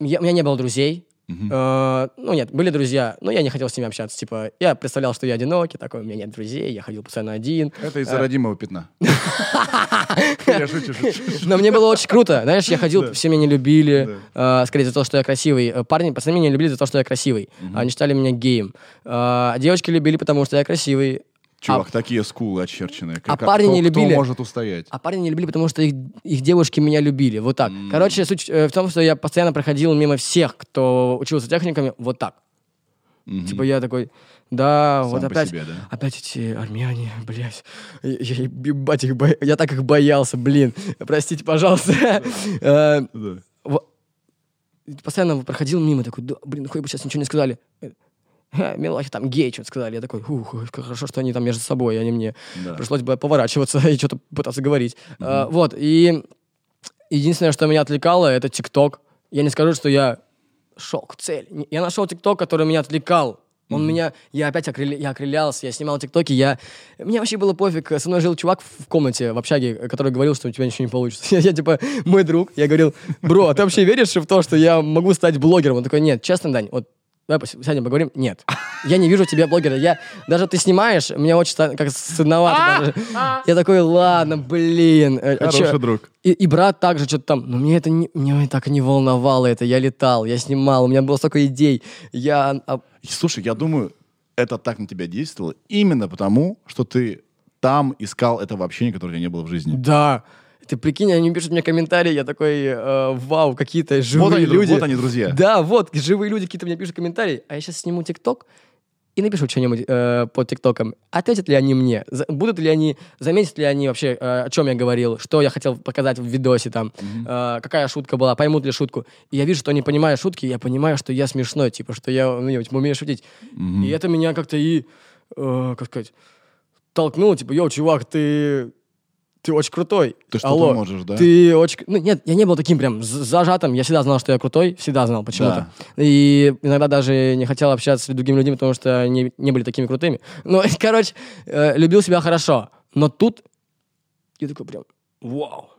Я- у меня не было друзей. Э, ну, нет, были друзья, но я не хотел с ними общаться. Типа, я представлял, что я одинокий, такой, у меня нет друзей, я ходил постоянно один. Это из-за родимого пятна. *laughs* Я шучу, шучу. Но мне было очень круто. Знаешь, я ходил, все меня не любили. э, скорее за то, что я красивый. Э, Парни, пацаны меня не любили за то, что я красивый. Они считали меня геем. Э, девочки любили, потому что я красивый. Чувак, такие скулы очерченные. а Как- парни кто- не любили? Кто может устоять? А парни не любили, потому что их, их девушки меня любили. Вот так. Короче, суть э, в том, что я постоянно проходил мимо всех, кто учился техниками, вот так. Типа я такой, да, Сам вот опять, себе, да? опять эти армяне, блядь, я, я- ебать их, бо- я так их боялся, блин, простите, пожалуйста. *laughs* Э, постоянно проходил мимо, такой, блин, хоть бы сейчас ничего не сказали. *laughs* Милохи там гей что-то сказали. Я такой, ух, хорошо, что они там между собой, а не мне. Да. Пришлось бы поворачиваться *laughs* и что-то пытаться говорить. А, вот, и единственное, что меня отвлекало, это ТикТок. Я не скажу, что я шел к цели. Я нашел ТикТок, который меня отвлекал. Он меня, я опять окрыля- я окрылялся, я снимал ТикТоки, я... Мне вообще было пофиг. Со мной жил чувак в в комнате, в общаге, который говорил, что у тебя ничего не получится. *laughs* Я, я, типа, мой друг, я говорил, бро, а ты вообще веришь в то, что я могу стать блогером? Он такой, нет, честно, Дань, вот давай сядем, поговорим. Нет, я не вижу тебя блогера. Я, даже ты снимаешь, мне очень как стыдновато. даже. Я такой, ладно, блин. э, а чё?» Хороший друг. И, и брат также что-то там, но мне это не, меня так не волновало это. Я летал, я снимал, у меня было столько идей. Я а, Слушай, я думаю, это так на тебя действовало именно потому, что ты там искал этого общения, которое у тебя не было в жизни. Да. Ты прикинь, они пишут мне комментарии, я такой, э, вау, какие-то живые Вот они, люди. вот они, друзья. Да, вот, живые люди какие-то мне пишут комментарии, а я сейчас сниму ТикТок и напишу что-нибудь э, под ТикТоком. Ответят ли они мне? За- будут ли они, заметят ли они вообще, э, о чем я говорил, что я хотел показать в видосе там, э, какая шутка была, поймут ли шутку. И я вижу, что они понимают шутки, и я понимаю, что я смешной, типа, что я ну, типа, умею шутить. И это меня как-то и, э, как сказать, толкнуло, типа, йоу, чувак, ты, ты очень крутой. Ты что-то Алло, можешь, да? Ты очень... Ну, нет, я не был таким прям зажатым. Я всегда знал, что я крутой. Всегда знал почему-то. И иногда даже не хотел общаться с другими людьми, потому что они не были такими крутыми. Ну, *laughs* короче, э, любил себя хорошо. Но тут я такой прям, вау,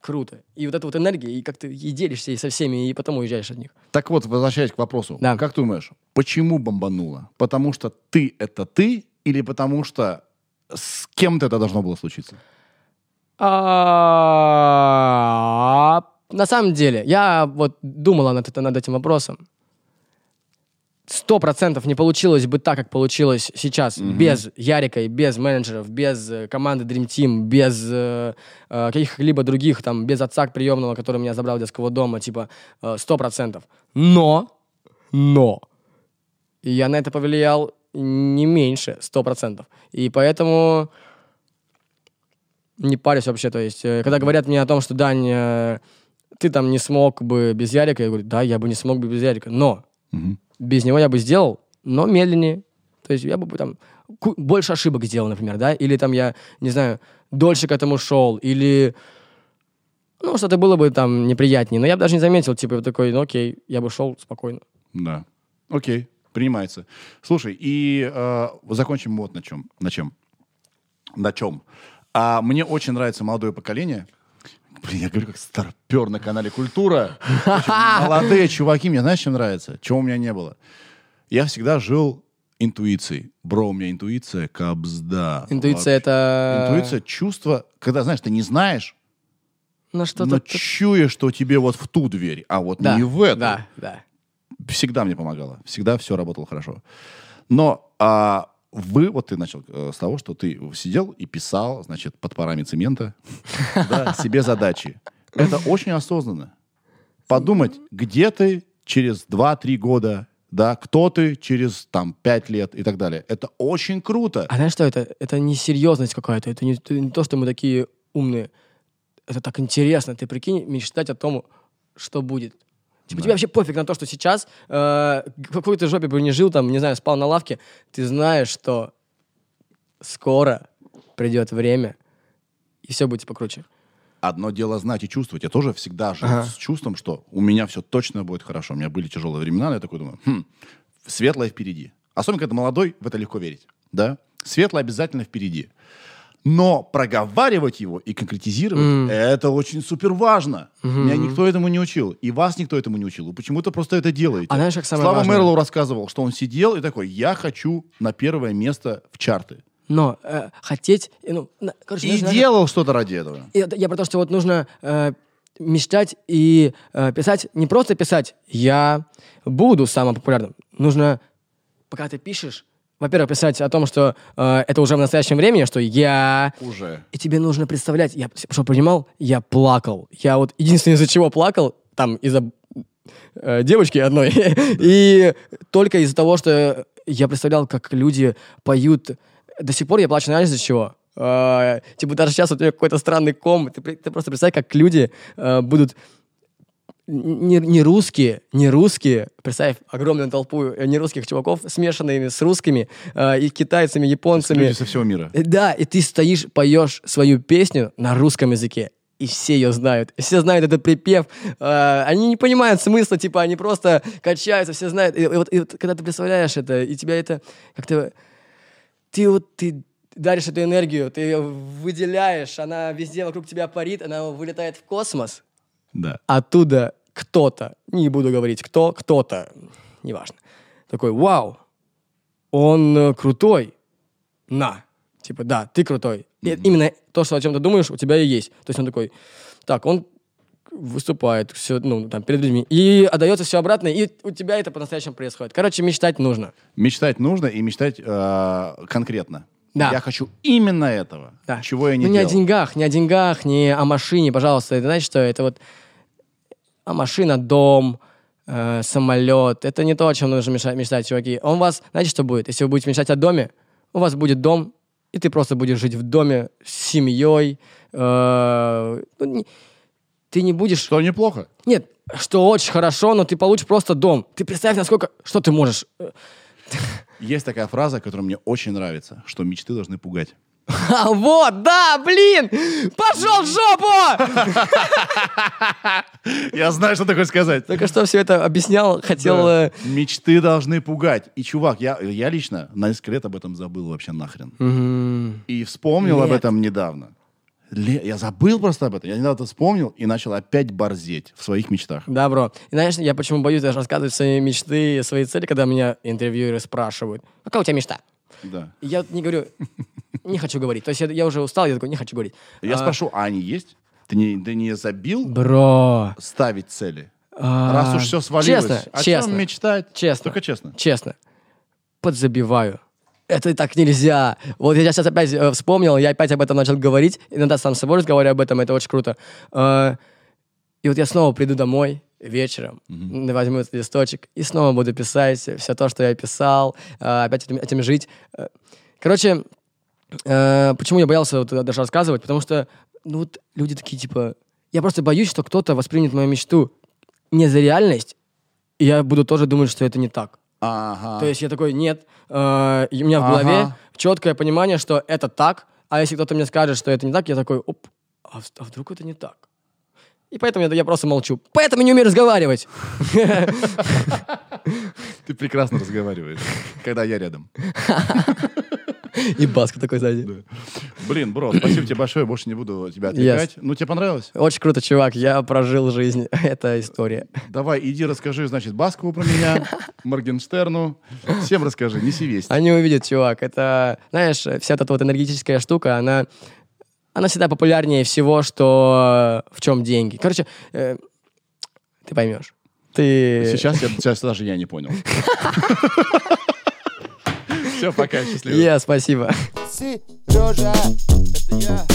круто. И вот эта вот энергия, и как ты и делишься и со всеми, и потом уезжаешь от них. Так вот, возвращаясь к вопросу. Да. Как ты думаешь, почему бомбануло? Потому что ты — это ты или потому что с кем-то это должно было случиться? А, На самом деле, я вот думала над, над этим вопросом. Сто процентов не получилось бы так, как получилось сейчас, без Ярика и без менеджеров, без э, команды Dream Team, без э, э, каких-либо других, там, без отца приемного, который меня забрал из детского дома, типа, сто процентов. Но, но, я на это повлиял не меньше, сто процентов. И поэтому не парюсь вообще. То есть, э, когда говорят мне о том, что, Дань, э, ты там не смог бы без Ярика, я говорю, да, я бы не смог бы без Ярика, но Мгм. без него я бы сделал, но медленнее. То есть я бы там больше ошибок сделал, например, да, или там я, не знаю, дольше к этому шел, или ну, что-то было бы там неприятнее. Но я бы даже не заметил, типа, такой, ну окей, я бы шел спокойно. Да. Окей, принимается. Слушай, и э, закончим вот на чем. На чем? На чем? А мне очень нравится молодое поколение. Блин, я говорю, как старпер на канале Культура. Очень *laughs* Молодые чуваки, мне знаешь, чем нравится? Чего у меня не было? Я всегда жил интуицией. Бро, у меня интуиция кабзда. Интуиция Вообще. это... Интуиция, чувство, когда, знаешь, ты не знаешь, но что-то... чуешь, что тебе вот в ту дверь, а вот Да, не в эту да, да. всегда мне помогало. Всегда все работало хорошо. Но а, вы, вот ты начал э, с того, что ты сидел и писал, значит, под парами цемента *laughs* себе задачи. Это очень осознанно. Подумать, где ты через 2-3 года, да, кто ты через там 5 лет и так далее. Это очень круто. А знаешь что это? Это не серьезность какая-то. Это не, это не то, что мы такие умные. Это так интересно. Ты прикинь, мечтать о том, что будет. Типа, тебе вообще пофиг на то, что сейчас э, какой-то жопе бы не жил, там, не знаю, спал на лавке. Ты знаешь, что скоро придет время, и все будет покруче. Одно дело знать и чувствовать. Я тоже всегда жил Ага. с чувством, что у меня все точно будет хорошо. У меня были тяжелые времена, но я такой думаю, хм, светлое впереди. Особенно, когда молодой, в это легко верить. Да? Светлое обязательно впереди. Но проговаривать его и конкретизировать, М. это очень супер важно. Мгм. Меня никто этому не учил. И вас никто этому не учил. Вы почему-то просто это делаете. А знаешь, как самое Слава важное? Мерлоу рассказывал, что он сидел и такой, я хочу на первое место в чарты. Но э, хотеть... э, Ну, короче, И знаешь, знаешь, делал что-то ради этого. Я, я про то, что вот нужно э, мечтать и э, писать, не просто писать «я буду самым популярным». Нужно, пока ты пишешь, во-первых, писать о том, что э, это уже в настоящем времени, что я... Уже. И тебе нужно представлять, я что понимал, я плакал. Я вот единственное, из-за чего плакал, там, из-за э, девочки одной, *laughs* и только из-за того, что я представлял, как люди поют. До сих пор я плачу, знаешь, из-за чего? Э, типа даже сейчас у тебя какой-то странный ком, ты, ты просто представь, как люди э, будут не, не русские, не русские, представь, огромную толпу э, нерусских чуваков, смешанными с русскими, э, и китайцами, японцами. Люди со всего мира. Э, Да, и ты стоишь, поешь свою песню на русском языке. И все ее знают. Все знают этот припев. Э, они не понимают смысла, типа, они просто качаются, все знают. И, и вот, и вот когда ты представляешь это, и тебя это как-то... Ты вот, ты даришь эту энергию, ты ее выделяешь, она везде вокруг тебя парит, она вылетает в космос. Да. Оттуда кто-то, не буду говорить кто, кто-то, неважно, такой, вау, он э, крутой, на. Типа, да, ты крутой. И именно то, что о чем ты думаешь, у тебя и есть. То есть он такой, так, он выступает все, ну, там, перед людьми, и отдается все обратно, и у тебя это по-настоящему происходит. Короче, мечтать нужно. Мечтать нужно и мечтать э, конкретно. Да. Я хочу именно этого, Да. чего я не ну, не делал. о деньгах, не о деньгах, не о машине, пожалуйста. Это знаете что? Это вот а машина, дом, э, самолет. Это не то, о чем нужно мечтать, мечтать, чуваки. Он вас, знаете, что будет? Если вы будете мечтать о доме, у вас будет дом, и ты просто будешь жить в доме с семьей. э, ну, не- ты не будешь... Что неплохо. Нет, что очень хорошо, но ты получишь просто дом. Ты представь, насколько... Что ты можешь... э, Есть такая фраза, которая мне очень нравится, что мечты должны пугать. А, вот, да, блин! Пошел в жопу! Я знаю, что такое сказать. Только что все это объяснял, хотел... Да. э, Мечты должны пугать. И, чувак, я, я лично на несколько лет об этом забыл вообще нахрен. мгм. И вспомнил об Нет. этом недавно. Ле- Я забыл просто об этом. Я недавно это вспомнил и начал опять борзеть в своих мечтах. Да, бро. И знаешь, я почему боюсь даже рассказывать свои мечты, свои цели, когда меня интервьюеры спрашивают, какая у тебя мечта? Да. И я не говорю, не хочу говорить. То есть я, я уже устал, я такой, не хочу говорить. Я А, спрошу, а они есть? Ты не, ты не забил Бро. ставить цели? а, Раз уж все свалилось. Честно, о честно. чем мечтать? Честно. Только честно. Честно. Подзабиваю. Это так нельзя. Вот я сейчас опять э, вспомнил, я опять об этом начал говорить. Иногда сам с собой разговариваю об этом, это очень круто. Э, и вот я снова приду домой вечером, возьму этот листочек и снова буду писать все то, что я писал, э, опять этим, этим жить. Э, Короче, э, почему я боялся вот даже рассказывать? Потому что, ну вот люди такие, типа, я просто боюсь, что кто-то воспримет мою мечту не за реальность, и я буду тоже думать, что это не так. Ага. То есть я такой, нет, э, у меня в голове Ага. четкое понимание, что это так, а если кто-то мне скажет, что это не так, я такой, оп, а, а вдруг это не так? И поэтому я, я просто молчу. Поэтому не умею разговаривать. Ты прекрасно разговариваешь, когда я рядом. И Баска такой сзади. Блин, бро, спасибо тебе большое, больше не буду тебя отвлекать. Ну, тебе понравилось? Очень круто, чувак, я прожил жизнь. *laughs* Это история. Давай, иди расскажи, значит, Баскову про меня, Моргенштерну. Всем расскажи, неси весть. Они увидят, чувак. Это, знаешь, вся эта вот энергетическая штука, она, она всегда популярнее всего, что в чем деньги. Короче, э, ты поймешь. Ты... Сейчас, я, сейчас даже я не понял. Все, пока, счастливо. Я, спасибо. Сережа, это я.